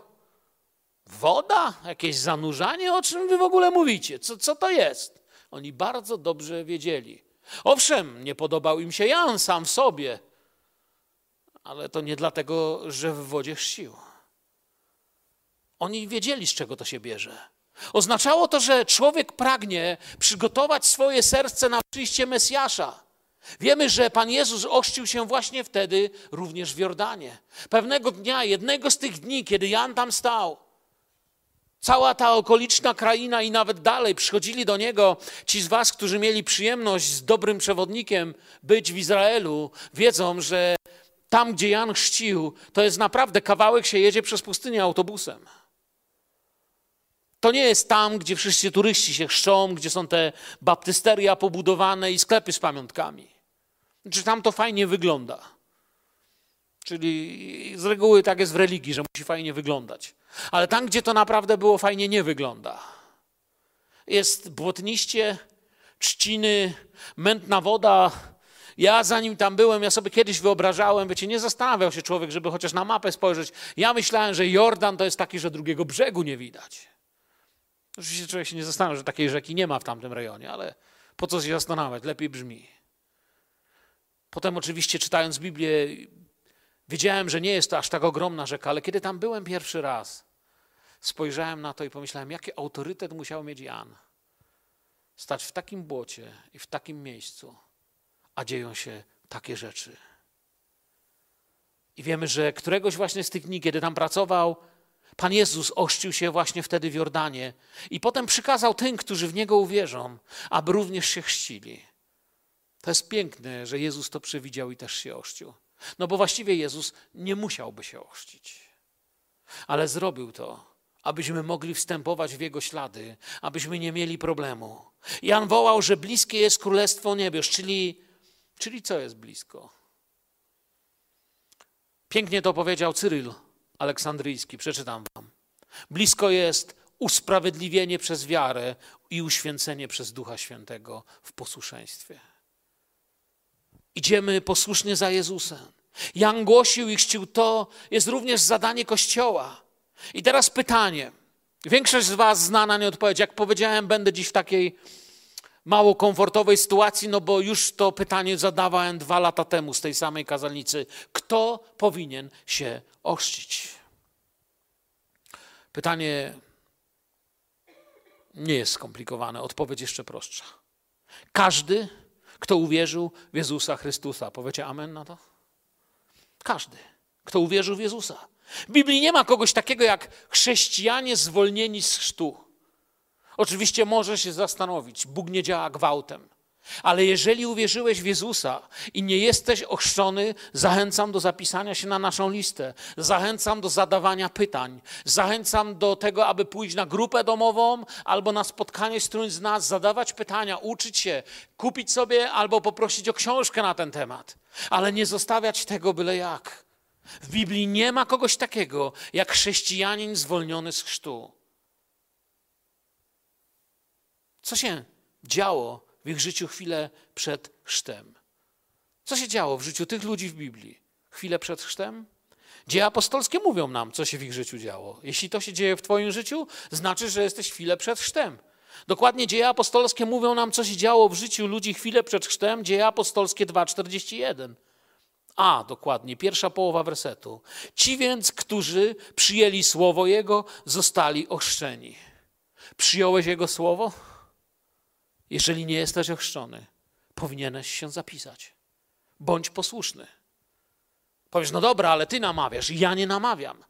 Woda? Jakieś zanurzanie? O czym wy w ogóle mówicie? Co, co to jest? Oni bardzo dobrze wiedzieli. Owszem, nie podobał im się Jan sam w sobie, ale to nie dlatego, że w wodzie chrzcił. Oni wiedzieli, z czego to się bierze. Oznaczało to, że człowiek pragnie przygotować swoje serce na przyjście Mesjasza. Wiemy, że Pan Jezus ochrzcił się właśnie wtedy również w Jordanie. Pewnego dnia, jednego z tych dni, kiedy Jan tam stał, cała ta okoliczna kraina i nawet dalej przychodzili do niego ci z Was, którzy mieli przyjemność z dobrym przewodnikiem być w Izraelu, wiedzą, że tam, gdzie Jan chrzcił, to jest naprawdę kawałek się jedzie przez pustynię autobusem. To nie jest tam, gdzie wszyscy turyści się chrzczą, gdzie są te baptysteria pobudowane i sklepy z pamiątkami. Czy tam to fajnie wygląda? Czyli z reguły tak jest w religii, że musi fajnie wyglądać. Ale tam, gdzie to naprawdę było fajnie, nie wygląda. Jest błotniście, trzciny, mętna woda. Ja zanim tam byłem, ja sobie kiedyś wyobrażałem, wiecie, nie zastanawiał się człowiek, żeby chociaż na mapę spojrzeć. Ja myślałem, że Jordan to jest taki, że drugiego brzegu nie widać. Oczywiście człowiek się nie zastanawia, że takiej rzeki nie ma w tamtym rejonie, ale po co się zastanawiać? Lepiej brzmi. Potem oczywiście czytając Biblię, wiedziałem, że nie jest to aż tak ogromna rzeka, ale kiedy tam byłem pierwszy raz, spojrzałem na to i pomyślałem, jaki autorytet musiał mieć Jan. Stać w takim błocie i w takim miejscu, a dzieją się takie rzeczy. I wiemy, że któregoś właśnie z tych dni, kiedy tam pracował, Pan Jezus ochrzcił się właśnie wtedy w Jordanie i potem przykazał tym, którzy w Niego uwierzą, aby również się chrzcili. To jest piękne, że Jezus to przewidział i też się ochrzcił. No bo właściwie Jezus nie musiałby się ochrzcić. Ale zrobił to, abyśmy mogli wstępować w Jego ślady, abyśmy nie mieli problemu. Jan wołał, że bliskie jest Królestwo Niebios, czyli, czyli co jest blisko? Pięknie to powiedział Cyryl Aleksandryjski, przeczytam wam. Blisko jest usprawiedliwienie przez wiarę i uświęcenie przez Ducha Świętego w posłuszeństwie. Idziemy posłusznie za Jezusem. Jan głosił i chrzcił to, jest również zadanie Kościoła. I teraz pytanie. Większość z Was zna na nie odpowiedź. Jak powiedziałem, będę dziś w takiej mało komfortowej sytuacji, no bo już to pytanie zadawałem dwa lata temu z tej samej kazalnicy. Kto powinien się ochrzcić? Pytanie nie jest skomplikowane, odpowiedź jeszcze prostsza. Każdy, kto uwierzył w Jezusa Chrystusa. Powiecie amen na to? Każdy, kto uwierzył w Jezusa. W Biblii nie ma kogoś takiego jak chrześcijanie zwolnieni z chrztu. Oczywiście może się zastanowić, Bóg nie działa gwałtem. Ale jeżeli uwierzyłeś w Jezusa i nie jesteś ochrzczony, zachęcam do zapisania się na naszą listę. Zachęcam do zadawania pytań. Zachęcam do tego, aby pójść na grupę domową albo na spotkanie z którymś z nas, zadawać pytania, uczyć się, kupić sobie albo poprosić o książkę na ten temat. Ale nie zostawiać tego byle jak. W Biblii nie ma kogoś takiego jak chrześcijanin zwolniony z chrztu. Co się działo w ich życiu chwilę przed chrztem? Co się działo w życiu tych ludzi w Biblii chwilę przed chrztem? Dzieje apostolskie mówią nam, co się w ich życiu działo. Jeśli to się dzieje w Twoim życiu, znaczy, że jesteś chwilę przed chrztem. Dokładnie dzieje apostolskie mówią nam, co się działo w życiu ludzi chwilę przed chrztem. Dzieje apostolskie 2,41. A, dokładnie, pierwsza połowa wersetu. Ci więc, którzy przyjęli słowo Jego, zostali ochrzczeni. Przyjąłeś Jego słowo? Jeżeli nie jesteś ochrzczony, powinieneś się zapisać. Bądź posłuszny. Powiesz, no dobra, ale ty namawiasz. Ja nie namawiam.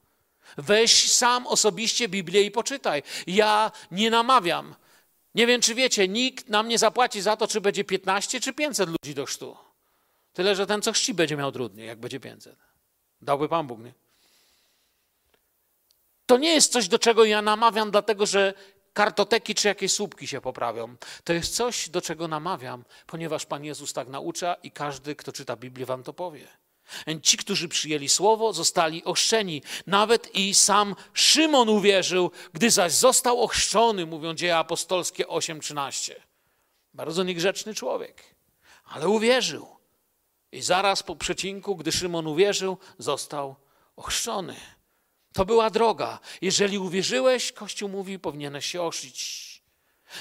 Weź sam osobiście Biblię i poczytaj. Ja nie namawiam. Nie wiem, czy wiecie, nikt nam nie zapłaci za to, czy będzie 15 czy 500 ludzi do chrztu. Tyle, że ten, co chrzci, będzie miał trudniej, jak będzie 500. Dałby Pan Bóg, nie? To nie jest coś, do czego ja namawiam, dlatego że kartoteki czy jakieś słupki się poprawią. To jest coś, do czego namawiam, ponieważ Pan Jezus tak naucza i każdy, kto czyta Biblię, wam to powie. Ci, którzy przyjęli słowo, zostali ochrzczeni. Nawet i sam Szymon uwierzył, gdy zaś został ochrzczony, mówią dzieje apostolskie 8:13. Bardzo niegrzeczny człowiek, ale uwierzył. I zaraz po przecinku, gdy Szymon uwierzył, został ochrzczony. To była droga. Jeżeli uwierzyłeś, Kościół mówi, powinieneś się ochrzcić.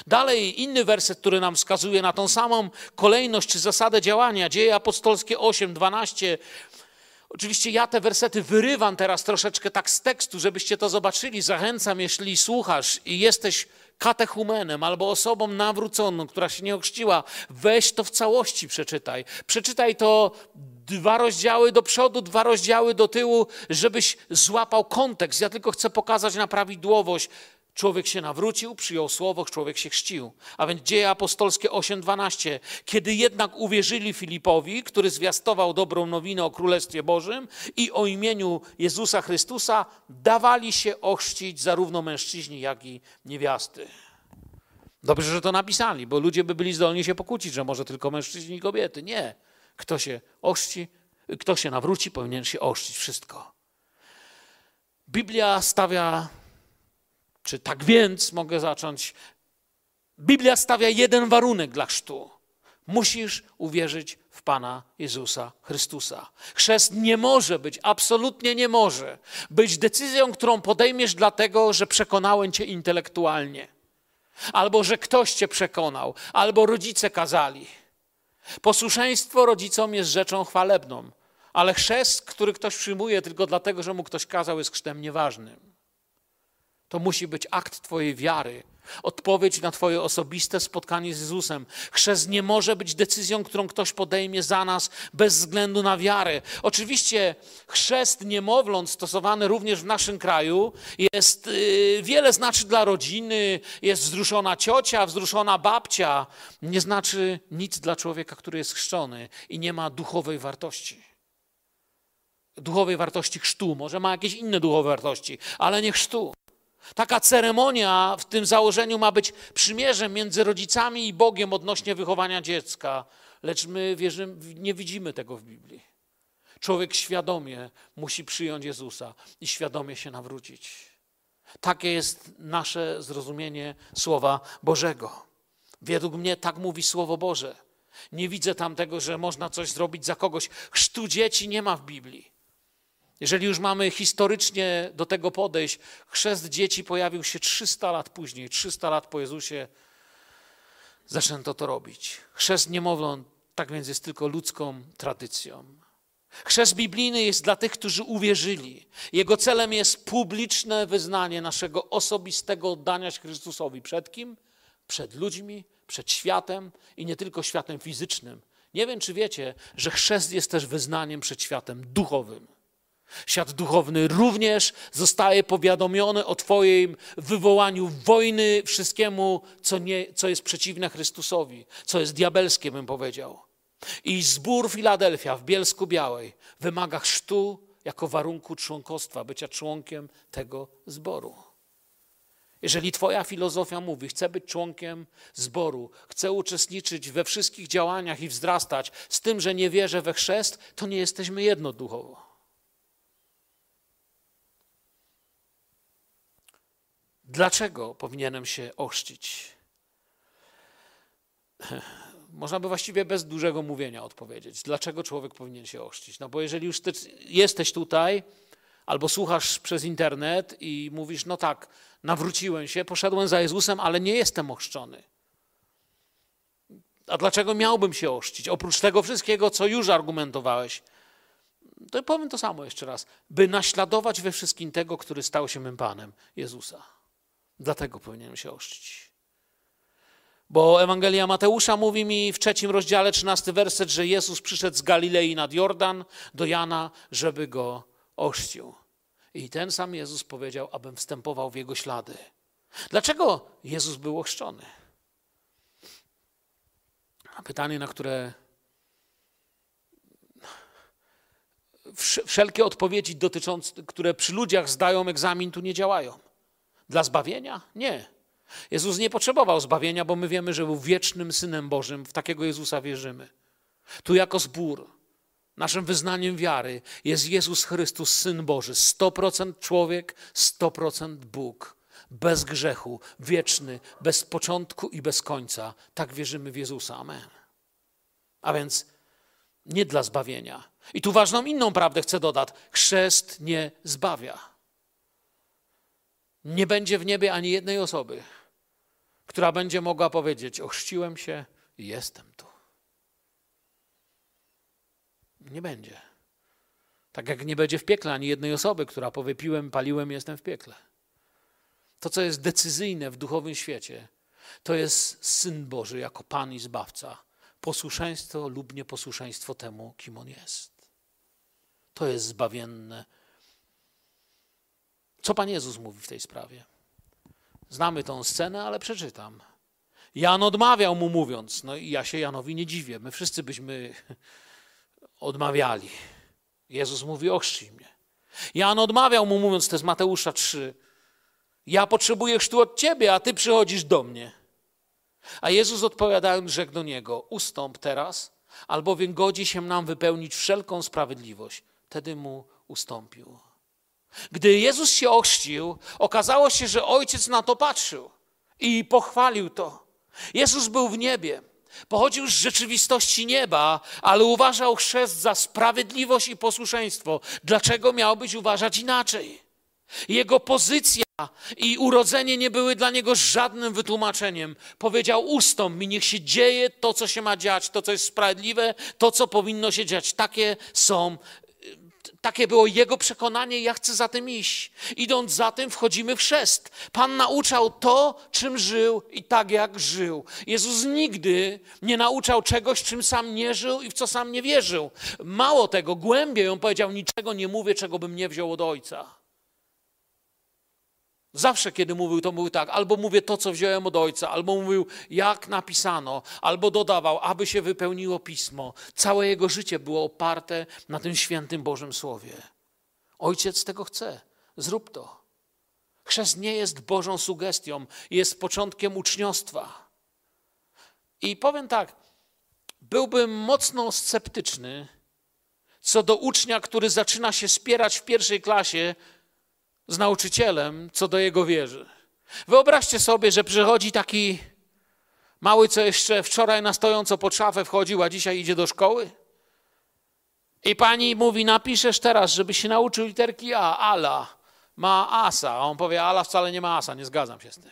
Dalej inny werset, który nam wskazuje na tą samą kolejność czy zasadę działania. Dzieje apostolskie 8, 12. Oczywiście ja te wersety wyrywam teraz troszeczkę tak z tekstu, żebyście to zobaczyli. Zachęcam, jeśli słuchasz i jesteś katechumenem albo osobą nawróconą, która się nie ochrzciła, weź to w całości przeczytaj. Przeczytaj to dwa rozdziały do przodu, dwa rozdziały do tyłu, żebyś złapał kontekst. Ja tylko chcę pokazać na prawidłowość. Człowiek się nawrócił, przyjął słowo, człowiek się chrzcił. A więc dzieje apostolskie 8:12. Kiedy jednak uwierzyli Filipowi, który zwiastował dobrą nowinę o Królestwie Bożym i o imieniu Jezusa Chrystusa, dawali się ochrzcić zarówno mężczyźni, jak i niewiasty. Dobrze, że to napisali, bo ludzie by byli zdolni się pokłócić, że może tylko mężczyźni i kobiety. Nie. Kto się ochrzci, kto się nawróci, powinien się ochrzcić wszystko. Biblia stawia czy tak więc mogę zacząć? Biblia stawia jeden warunek dla chrztu. Musisz uwierzyć w Pana Jezusa Chrystusa. Chrzest nie może być, absolutnie nie może być decyzją, którą podejmiesz dlatego, że przekonałem cię intelektualnie, albo że ktoś cię przekonał, albo rodzice kazali. Posłuszeństwo rodzicom jest rzeczą chwalebną, ale chrzest, który ktoś przyjmuje tylko dlatego, że mu ktoś kazał, jest chrztem nieważnym. To musi być akt Twojej wiary, odpowiedź na Twoje osobiste spotkanie z Jezusem. Chrzest nie może być decyzją, którą ktoś podejmie za nas bez względu na wiarę. Oczywiście chrzest niemowląt stosowany również w naszym kraju jest yy, wiele znaczy dla rodziny, jest wzruszona ciocia, wzruszona babcia. Nie znaczy nic dla człowieka, który jest chrzczony i nie ma duchowej wartości duchowej wartości chrztu. Może ma jakieś inne duchowe wartości, ale nie chrztu. Taka ceremonia w tym założeniu ma być przymierzem między rodzicami i Bogiem odnośnie wychowania dziecka, lecz my wierzymy, nie widzimy tego w Biblii. Człowiek świadomie musi przyjąć Jezusa i świadomie się nawrócić. Takie jest nasze zrozumienie Słowa Bożego. Według mnie tak mówi Słowo Boże. Nie widzę tam tego, że można coś zrobić za kogoś. Chrztu dzieci nie ma w Biblii. Jeżeli już mamy historycznie do tego podejść, chrzest dzieci pojawił się 300 lat później, 300 lat po Jezusie zaczęto to robić. Chrzest niemowląt tak więc jest tylko ludzką tradycją. Chrzest biblijny jest dla tych, którzy uwierzyli. Jego celem jest publiczne wyznanie naszego osobistego oddania się Chrystusowi. Przed kim? Przed ludźmi, przed światem i nie tylko światem fizycznym. Nie wiem, czy wiecie, że chrzest jest też wyznaniem przed światem duchowym. Świat duchowny również zostaje powiadomiony o Twoim wywołaniu wojny wszystkiemu, co, nie, co jest przeciwne Chrystusowi, co jest diabelskie, bym powiedział. I zbór Filadelfia w Bielsku Białej wymaga chrztu jako warunku członkostwa, bycia członkiem tego zboru. Jeżeli Twoja filozofia mówi, chcę być członkiem zboru, chcę uczestniczyć we wszystkich działaniach i wzrastać, z tym, że nie wierzę we chrzest, to nie jesteśmy jedno duchowo. Dlaczego powinienem się ochrzcić? Można by właściwie bez dużego mówienia odpowiedzieć. Dlaczego człowiek powinien się ochrzcić? No bo jeżeli już jesteś tutaj, albo słuchasz przez internet i mówisz, no tak, nawróciłem się, poszedłem za Jezusem, ale nie jestem ochrzczony. A dlaczego miałbym się ochrzcić? Oprócz tego wszystkiego, co już argumentowałeś, to powiem to samo jeszcze raz. By naśladować we wszystkim tego, który stał się mym Panem, Jezusa. Dlatego powinienem się ochrzcić. Bo Ewangelia Mateusza mówi mi w trzecim rozdziale, trzynasty werset, że Jezus przyszedł z Galilei nad Jordan do Jana, żeby go ochrzcił. I ten sam Jezus powiedział, abym wstępował w jego ślady. Dlaczego Jezus był ochrzczony? Pytanie, na które wszelkie odpowiedzi dotyczące, które przy ludziach zdają egzamin, tu nie działają. Dla zbawienia? Nie. Jezus nie potrzebował zbawienia, bo my wiemy, że był wiecznym Synem Bożym. W takiego Jezusa wierzymy. Tu jako zbór, naszym wyznaniem wiary jest Jezus Chrystus, Syn Boży. 100% człowiek, 100% Bóg. Bez grzechu, wieczny, bez początku i bez końca. Tak wierzymy w Jezusa. Amen. A więc nie dla zbawienia. I tu ważną inną prawdę chcę dodać. Chrzest nie zbawia. Nie będzie w niebie ani jednej osoby, która będzie mogła powiedzieć: Ochrzciłem się i jestem tu. Nie będzie. Tak jak nie będzie w piekle ani jednej osoby, która powie: Piłem, paliłem, jestem w piekle. To, co jest decyzyjne w duchowym świecie, to jest Syn Boży jako Pan i Zbawca. Posłuszeństwo lub nieposłuszeństwo temu, kim On jest. To jest zbawienne. Co Pan Jezus mówi w tej sprawie? Znamy tą scenę, ale przeczytam. Jan odmawiał mu mówiąc, no i ja się Janowi nie dziwię, my wszyscy byśmy odmawiali. Jezus mówi, ochrzcij mnie. Jan odmawiał mu mówiąc, to jest Mateusza 3, ja potrzebuję chrztu od ciebie, a ty przychodzisz do mnie. A Jezus odpowiadając rzekł do niego, ustąp teraz, albowiem godzi się nam wypełnić wszelką sprawiedliwość. Wtedy mu ustąpił. Gdy Jezus się ochrzcił, okazało się, że ojciec na to patrzył i pochwalił to. Jezus był w niebie. Pochodził z rzeczywistości nieba, ale uważał chrzest za sprawiedliwość i posłuszeństwo. Dlaczego miałbyś uważać inaczej? Jego pozycja i urodzenie nie były dla niego żadnym wytłumaczeniem. Powiedział: Ustąp mi, niech się dzieje to, co się ma dziać, to, co jest sprawiedliwe, to, co powinno się dziać. Takie są takie było jego przekonanie, ja chcę za tym iść. Idąc za tym, wchodzimy w chrzest. Pan nauczał to, czym żył i tak jak żył. Jezus nigdy nie nauczał czegoś, czym sam nie żył i w co sam nie wierzył. Mało tego, głębiej on powiedział: Niczego nie mówię, czego bym nie wziął od Ojca. Zawsze, kiedy mówił, to mówił tak, albo mówię to, co wziąłem od ojca, albo mówił, jak napisano, albo dodawał, aby się wypełniło pismo. Całe jego życie było oparte na tym świętym Bożym Słowie. Ojciec tego chce. Zrób to. Chrzest nie jest Bożą sugestią, jest początkiem uczniostwa. I powiem tak, byłbym mocno sceptyczny co do ucznia, który zaczyna się spierać w pierwszej klasie z nauczycielem co do jego wierzy. Wyobraźcie sobie, że przychodzi taki mały, co jeszcze wczoraj na stojąco pod szafę wchodził, a dzisiaj idzie do szkoły. I pani mówi, napiszesz teraz, żeby się nauczył literki A, Ala, ma asa. A on powie, Ala wcale nie ma asa, nie zgadzam się z tym.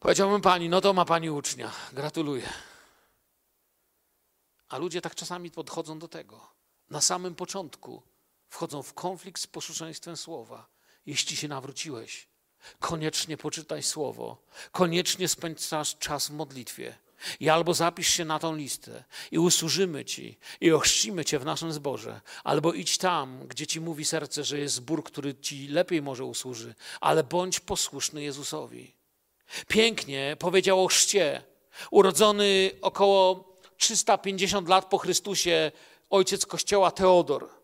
Powiedziałbym pani, no to ma pani ucznia, gratuluję. A ludzie tak czasami podchodzą do tego. Na samym początku wchodzą w konflikt z posłuszeństwem słowa. Jeśli się nawróciłeś, koniecznie poczytaj słowo, koniecznie spędzasz czas w modlitwie. I albo zapisz się na tą listę i usłużymy Ci i ochrzcimy Cię w naszym zborze, albo idź tam, gdzie Ci mówi serce, że jest zbór, który Ci lepiej może usłuży, ale bądź posłuszny Jezusowi. Pięknie powiedział o chrzcie. Urodzony około 350 lat po Chrystusie ojciec kościoła Teodor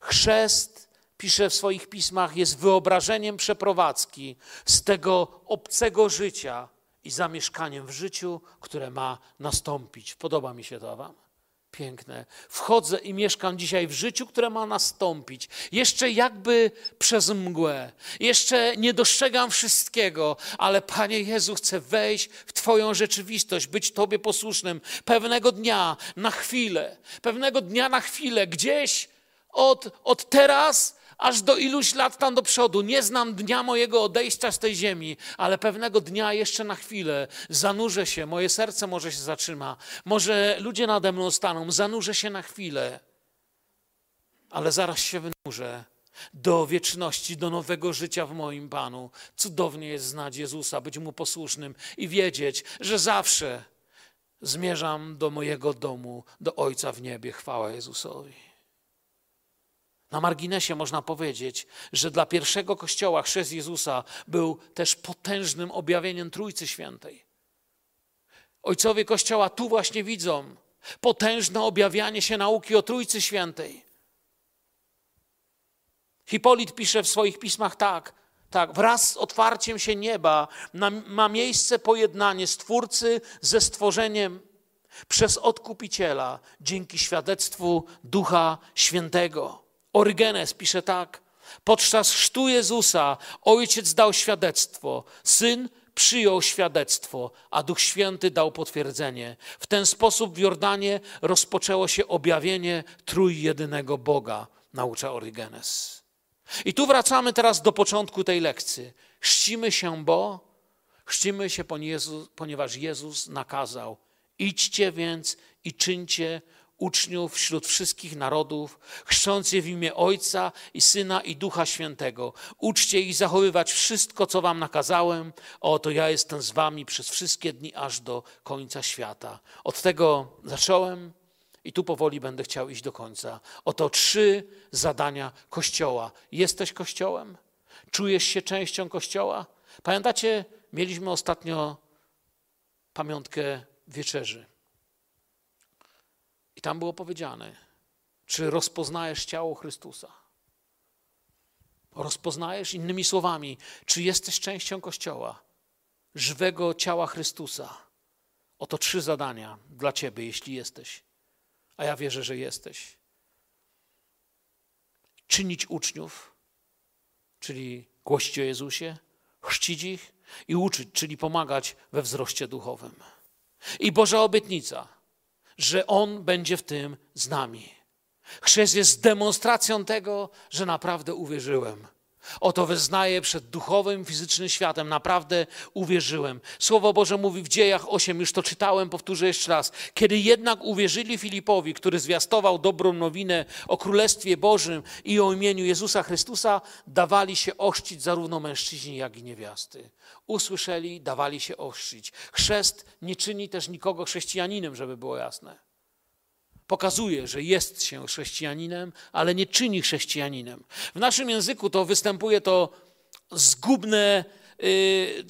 Chrzest, pisze w swoich pismach, jest wyobrażeniem przeprowadzki z tego obcego życia i zamieszkaniem w życiu, które ma nastąpić. Podoba mi się to Wam? Piękne. Wchodzę i mieszkam dzisiaj w życiu, które ma nastąpić. Jeszcze jakby przez mgłę. Jeszcze nie dostrzegam wszystkiego, ale Panie Jezu, chcę wejść w Twoją rzeczywistość, być Tobie posłusznym. Pewnego dnia, na chwilę, pewnego dnia na chwilę, gdzieś od, od teraz aż do iluś lat tam do przodu. Nie znam dnia mojego odejścia z tej ziemi, ale pewnego dnia jeszcze na chwilę zanurzę się, moje serce może się zatrzyma, może ludzie nade mną staną, zanurzę się na chwilę, ale zaraz się wynurzę do wieczności, do nowego życia w moim Panu. Cudownie jest znać Jezusa, być Mu posłusznym i wiedzieć, że zawsze zmierzam do mojego domu, do Ojca w niebie. Chwała Jezusowi. Na marginesie można powiedzieć, że dla pierwszego kościoła chrzest Jezusa był też potężnym objawieniem Trójcy Świętej. Ojcowie Kościoła tu właśnie widzą potężne objawianie się nauki o Trójcy Świętej. Hipolit pisze w swoich pismach tak, tak, wraz z otwarciem się nieba ma miejsce pojednanie Stwórcy ze stworzeniem przez Odkupiciela dzięki świadectwu Ducha Świętego. Orygenes pisze tak, podczas chrztu Jezusa Ojciec dał świadectwo, Syn przyjął świadectwo, a Duch Święty dał potwierdzenie. W ten sposób w Jordanie rozpoczęło się objawienie trójjedynego Boga, naucza Orygenes. I tu wracamy teraz do początku tej lekcji. Chrzcimy się, bo chrzcimy się, ponieważ Jezus nakazał. Idźcie więc i czyńcie uczniów wśród wszystkich narodów, chrzcząc je w imię Ojca i Syna i Ducha Świętego. Uczcie ich zachowywać wszystko, co wam nakazałem. Oto ja jestem z wami przez wszystkie dni aż do końca świata. Od tego zacząłem i tu powoli będę chciał iść do końca. Oto trzy zadania Kościoła. Jesteś Kościołem? Czujesz się częścią Kościoła? Pamiętacie, mieliśmy ostatnio pamiątkę wieczerzy. I tam było powiedziane, czy rozpoznajesz ciało Chrystusa? Rozpoznajesz innymi słowami, czy jesteś częścią Kościoła, żywego ciała Chrystusa? Oto trzy zadania dla Ciebie, jeśli jesteś. A ja wierzę, że jesteś. Czynić uczniów, czyli głosić o Jezusie, chrzcić ich i uczyć, czyli pomagać we wzroście duchowym. I Boża obietnica – że On będzie w tym z nami. Chrzest jest demonstracją tego, że naprawdę uwierzyłem. Oto wyznaję przed duchowym, fizycznym światem. Naprawdę uwierzyłem. Słowo Boże mówi w dziejach 8, już to czytałem, powtórzę jeszcze raz. Kiedy jednak uwierzyli Filipowi, który zwiastował dobrą nowinę o Królestwie Bożym i o imieniu Jezusa Chrystusa, dawali się ochrzcić zarówno mężczyźni, jak i niewiasty. Usłyszeli, dawali się ochrzcić. Chrzest nie czyni też nikogo chrześcijaninem, żeby było jasne pokazuje, że jest się chrześcijaninem, ale nie czyni chrześcijaninem. W naszym języku to występuje to zgubne yy,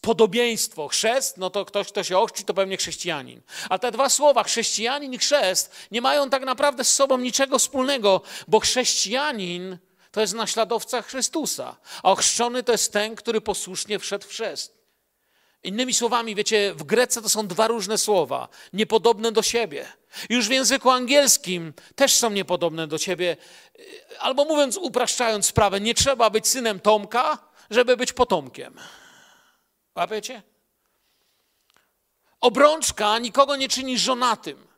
podobieństwo. Chrzest, no to ktoś, kto się ochrzci, to pewnie chrześcijanin. A te dwa słowa, chrześcijanin i chrzest, nie mają tak naprawdę z sobą niczego wspólnego, bo chrześcijanin to jest naśladowca Chrystusa, a ochrzczony to jest ten, który posłusznie wszedł w chrzest. Innymi słowami, wiecie, w Grece to są dwa różne słowa, niepodobne do siebie. Już w języku angielskim też są niepodobne do siebie. Albo mówiąc, upraszczając sprawę, nie trzeba być synem Tomka, żeby być potomkiem. Łapiecie? Obrączka nikogo nie czyni żonatym.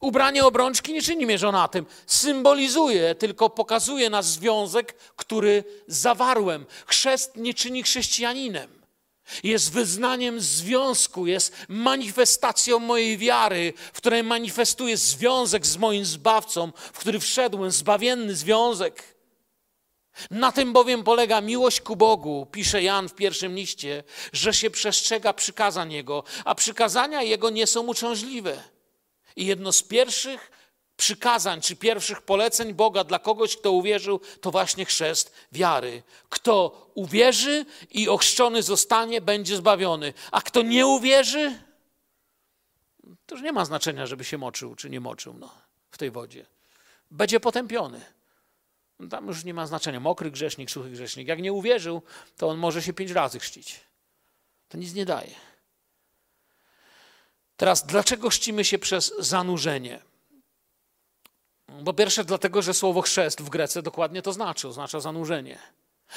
Ubranie obrączki nie czyni mnie żonatym. Symbolizuje, tylko pokazuje nas związek, który zawarłem. Chrzest nie czyni chrześcijaninem. Jest wyznaniem związku, jest manifestacją mojej wiary, w której manifestuję związek z moim zbawcą, w który wszedłem, zbawienny związek. Na tym bowiem polega miłość ku Bogu, pisze Jan w pierwszym liście, że się przestrzega przykazań Jego, a przykazania Jego nie są uciążliwe. I jedno z pierwszych przykazań czy pierwszych poleceń Boga dla kogoś, kto uwierzył, to właśnie chrzest wiary. Kto uwierzy i ochrzczony zostanie, będzie zbawiony, a kto nie uwierzy, to już nie ma znaczenia, żeby się moczył czy nie moczył no, w tej wodzie. Będzie potępiony. No, tam już nie ma znaczenia. Mokry grzesznik, suchy grzesznik. Jak nie uwierzył, to on może się pięć razy chrzcić. To nic nie daje. Teraz, dlaczego chrzcimy się przez zanurzenie? Po pierwsze, dlatego, że słowo chrzest w Grece dokładnie to znaczy, oznacza zanurzenie.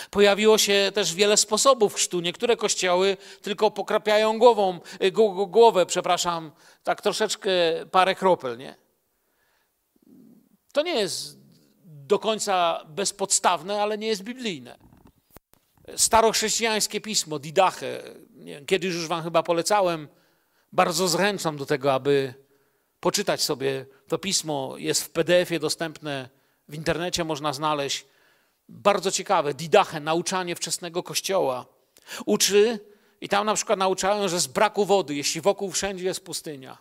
Pojawiło się też wiele sposobów chrztu. Niektóre kościoły tylko pokrapiają głową, y, głowę, przepraszam, tak troszeczkę parę kropel, nie? To nie jest do końca bezpodstawne, ale nie jest biblijne. Starochrześcijańskie pismo, Didache, kiedyś już wam chyba polecałem, bardzo zachęcam do tego, aby poczytać sobie to pismo. Jest w PDF-ie dostępne W internecie można znaleźć bardzo ciekawe didache, nauczanie wczesnego kościoła. Uczy i tam na przykład nauczają, że z braku wody, jeśli wokół wszędzie jest pustynia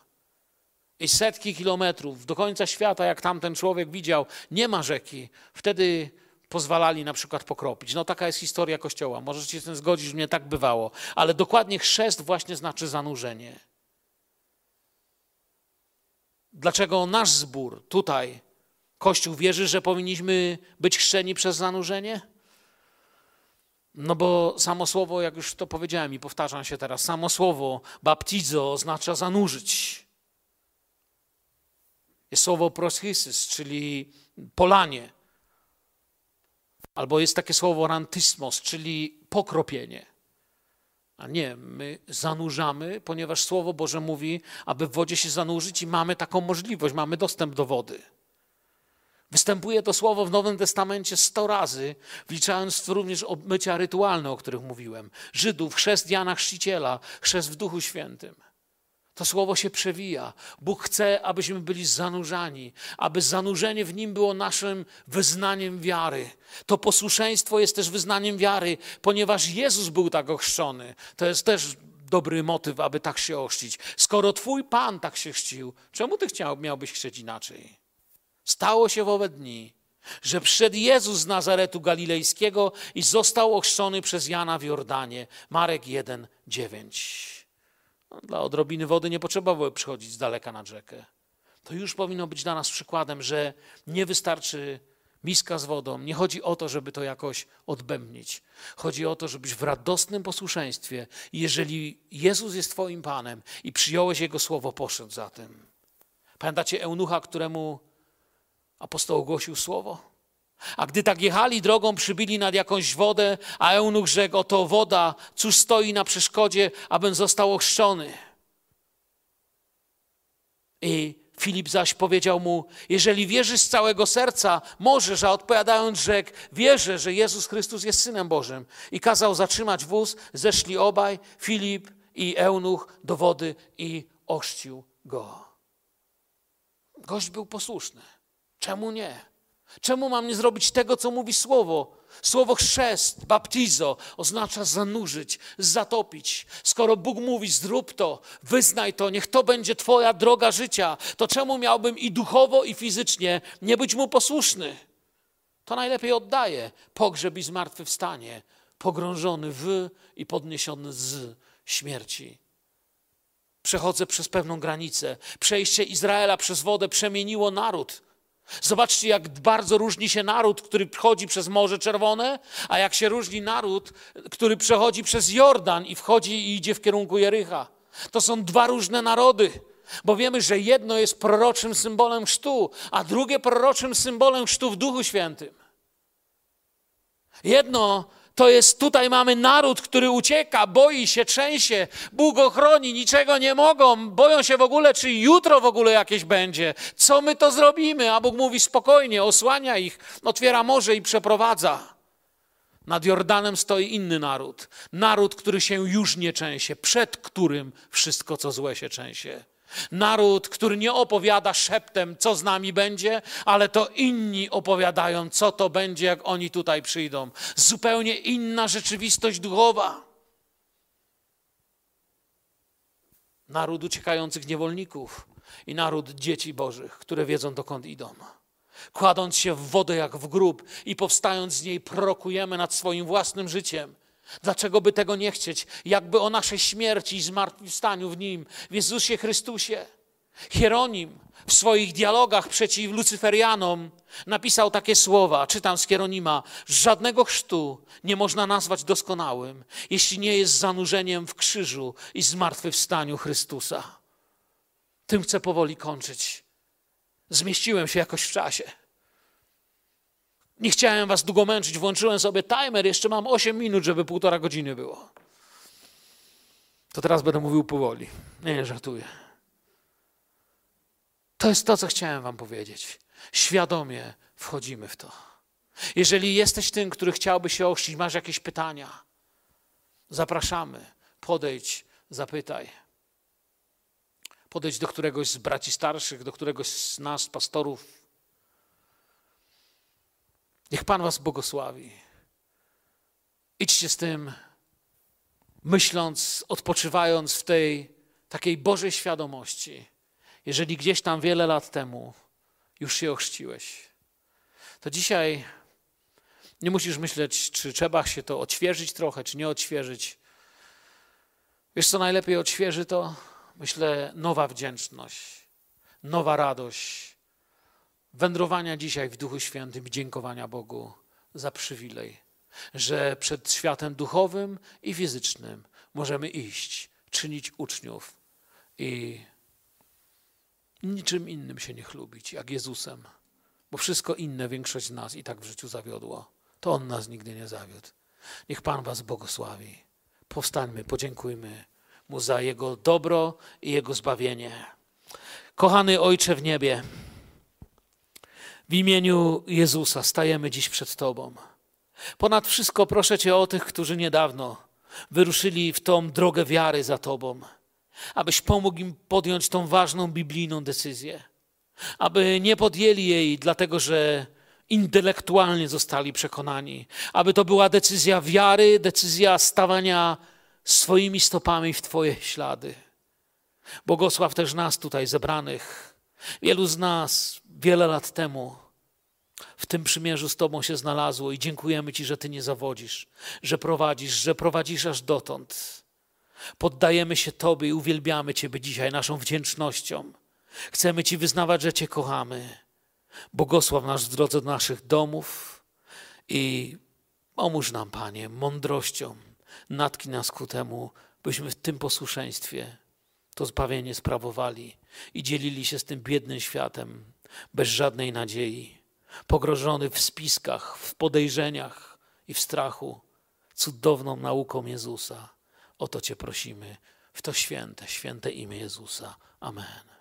i setki kilometrów do końca świata, jak tamten człowiek widział, nie ma rzeki, wtedy pozwalali na przykład pokropić. No taka jest historia Kościoła. Możecie się z tym zgodzić, że nie tak bywało. Ale dokładnie chrzest właśnie znaczy zanurzenie. Dlaczego nasz zbór tutaj, Kościół wierzy, że powinniśmy być chrzczeni przez zanurzenie? No bo samo słowo, jak już to powiedziałem i powtarzam się teraz, samo słowo baptizo oznacza zanurzyć. Jest słowo proschysys, czyli polanie. Albo jest takie słowo rantysmos, czyli pokropienie. A nie, my zanurzamy, ponieważ Słowo Boże mówi, aby w wodzie się zanurzyć i mamy taką możliwość, mamy dostęp do wody. Występuje to słowo w Nowym Testamencie sto razy, wliczając również obmycia rytualne, o których mówiłem. Żydów, chrzest Jana Chrzciciela, chrzest w Duchu Świętym. To słowo się przewija. Bóg chce, abyśmy byli zanurzani, aby zanurzenie w nim było naszym wyznaniem wiary. To posłuszeństwo jest też wyznaniem wiary, ponieważ Jezus był tak ochrzczony. To jest też dobry motyw, aby tak się ochrzcić. Skoro Twój Pan tak się chrzcił, czemu Ty chciał, miałbyś chrzcić inaczej? Stało się w owe dni, że przyszedł Jezus z Nazaretu Galilejskiego i został ochrzczony przez Jana w Jordanie. Marek 1, 9. No, dla odrobiny wody nie potrzeba było przychodzić z daleka nad rzekę. To już powinno być dla nas przykładem, że nie wystarczy miska z wodą. Nie chodzi o to, żeby to jakoś odbębnić. Chodzi o to, żebyś w radosnym posłuszeństwie, jeżeli Jezus jest Twoim Panem i przyjąłeś Jego słowo, poszedł za tym. Pamiętacie eunucha, któremu apostoł ogłosił słowo? A gdy tak jechali drogą, przybili nad jakąś wodę, a eunuch rzekł, oto woda, cóż stoi na przeszkodzie, abym został ochrzczony. I Filip zaś powiedział mu, jeżeli wierzysz z całego serca, możesz, a odpowiadając rzekł, wierzę, że Jezus Chrystus jest Synem Bożym. I kazał zatrzymać wóz, zeszli obaj, Filip i eunuch do wody i ochrzcił go. Gość był posłuszny. Czemu nie? Czemu mam nie zrobić tego, co mówi słowo? Słowo chrzest, baptizo oznacza zanurzyć, zatopić. Skoro Bóg mówi, zrób to, wyznaj to, niech to będzie Twoja droga życia, to czemu miałbym i duchowo, i fizycznie nie być Mu posłuszny? To najlepiej oddaję pogrzeb i zmartwychwstanie, pogrążony w i podniesiony z śmierci. Przechodzę przez pewną granicę. Przejście Izraela przez wodę przemieniło naród. Zobaczcie, jak bardzo różni się naród, który przechodzi przez Morze Czerwone, a jak się różni naród, który przechodzi przez Jordan i wchodzi i idzie w kierunku Jericha. To są dwa różne narody, bo wiemy, że jedno jest proroczym symbolem chrztu, a drugie proroczym symbolem chrztu w Duchu Świętym. Jedno to jest tutaj mamy naród, który ucieka, boi się, trzęsie, Bóg ochroni, niczego nie mogą, boją się w ogóle, czy jutro w ogóle jakieś będzie. Co my to zrobimy? A Bóg mówi spokojnie, osłania ich, otwiera morze i przeprowadza. Nad Jordanem stoi inny naród. Naród, który się już nie trzęsie, przed którym wszystko, co złe się trzęsie. Naród, który nie opowiada szeptem, co z nami będzie, ale to inni opowiadają, co to będzie, jak oni tutaj przyjdą. Zupełnie inna rzeczywistość duchowa. Naród uciekających niewolników i naród dzieci Bożych, które wiedzą, dokąd idą. Kładąc się w wodę jak w grób i powstając z niej, prokujemy nad swoim własnym życiem Dlaczego by tego nie chcieć? Jakby o naszej śmierci i zmartwychwstaniu w Nim, w Jezusie Chrystusie. Hieronim w swoich dialogach przeciw Lucyferianom napisał takie słowa, czytam z Hieronima, żadnego chrztu nie można nazwać doskonałym, jeśli nie jest zanurzeniem w krzyżu i zmartwychwstaniu Chrystusa. Tym chcę powoli kończyć. Zmieściłem się jakoś w czasie. Nie chciałem was długo męczyć, włączyłem sobie timer, jeszcze mam 8 minut, żeby półtora godziny było. To teraz będę mówił powoli. Nie, nie żartuję. To jest to, co chciałem wam powiedzieć. Świadomie wchodzimy w to. Jeżeli jesteś tym, który chciałby się ochrzcić, masz jakieś pytania, zapraszamy. Podejdź, zapytaj. Podejdź do któregoś z braci starszych, do któregoś z nas, pastorów, Niech Pan Was błogosławi. Idźcie z tym, myśląc, odpoczywając w tej takiej Bożej świadomości. Jeżeli gdzieś tam wiele lat temu już się ochrzciłeś, to dzisiaj nie musisz myśleć, czy trzeba się to odświeżyć trochę, czy nie odświeżyć. Wiesz, co najlepiej odświeży to? Myślę, nowa wdzięczność, nowa radość, wędrowania dzisiaj w Duchu Świętym i dziękowania Bogu za przywilej, że przed światem duchowym i fizycznym możemy iść, czynić uczniów i niczym innym się nie chlubić, jak Jezusem, bo wszystko inne większość z nas i tak w życiu zawiodło. To On nas nigdy nie zawiódł. Niech Pan Was błogosławi. Powstańmy, podziękujmy Mu za Jego dobro i Jego zbawienie. Kochany Ojcze w niebie, w imieniu Jezusa stajemy dziś przed Tobą. Ponad wszystko proszę Cię o tych, którzy niedawno wyruszyli w tą drogę wiary za Tobą, abyś pomógł im podjąć tą ważną biblijną decyzję, aby nie podjęli jej dlatego, że intelektualnie zostali przekonani, aby to była decyzja wiary, decyzja stawania swoimi stopami w Twoje ślady. Błogosław też nas tutaj zebranych. Wielu z nas wiele lat temu w tym przymierzu z Tobą się znalazło i dziękujemy Ci, że Ty nie zawodzisz, że prowadzisz, że prowadzisz aż dotąd. Poddajemy się Tobie i uwielbiamy Ciebie dzisiaj naszą wdzięcznością. Chcemy Ci wyznawać, że Cię kochamy. Błogosław nas w drodze do naszych domów i pomóż nam, Panie, mądrością. Natknij nas ku temu, byśmy w tym posłuszeństwie to zbawienie sprawowali i dzielili się z tym biednym światem bez żadnej nadziei, pogrożony w spiskach, w podejrzeniach i w strachu, cudowną nauką Jezusa. O to Cię prosimy w to święte, święte imię Jezusa. Amen.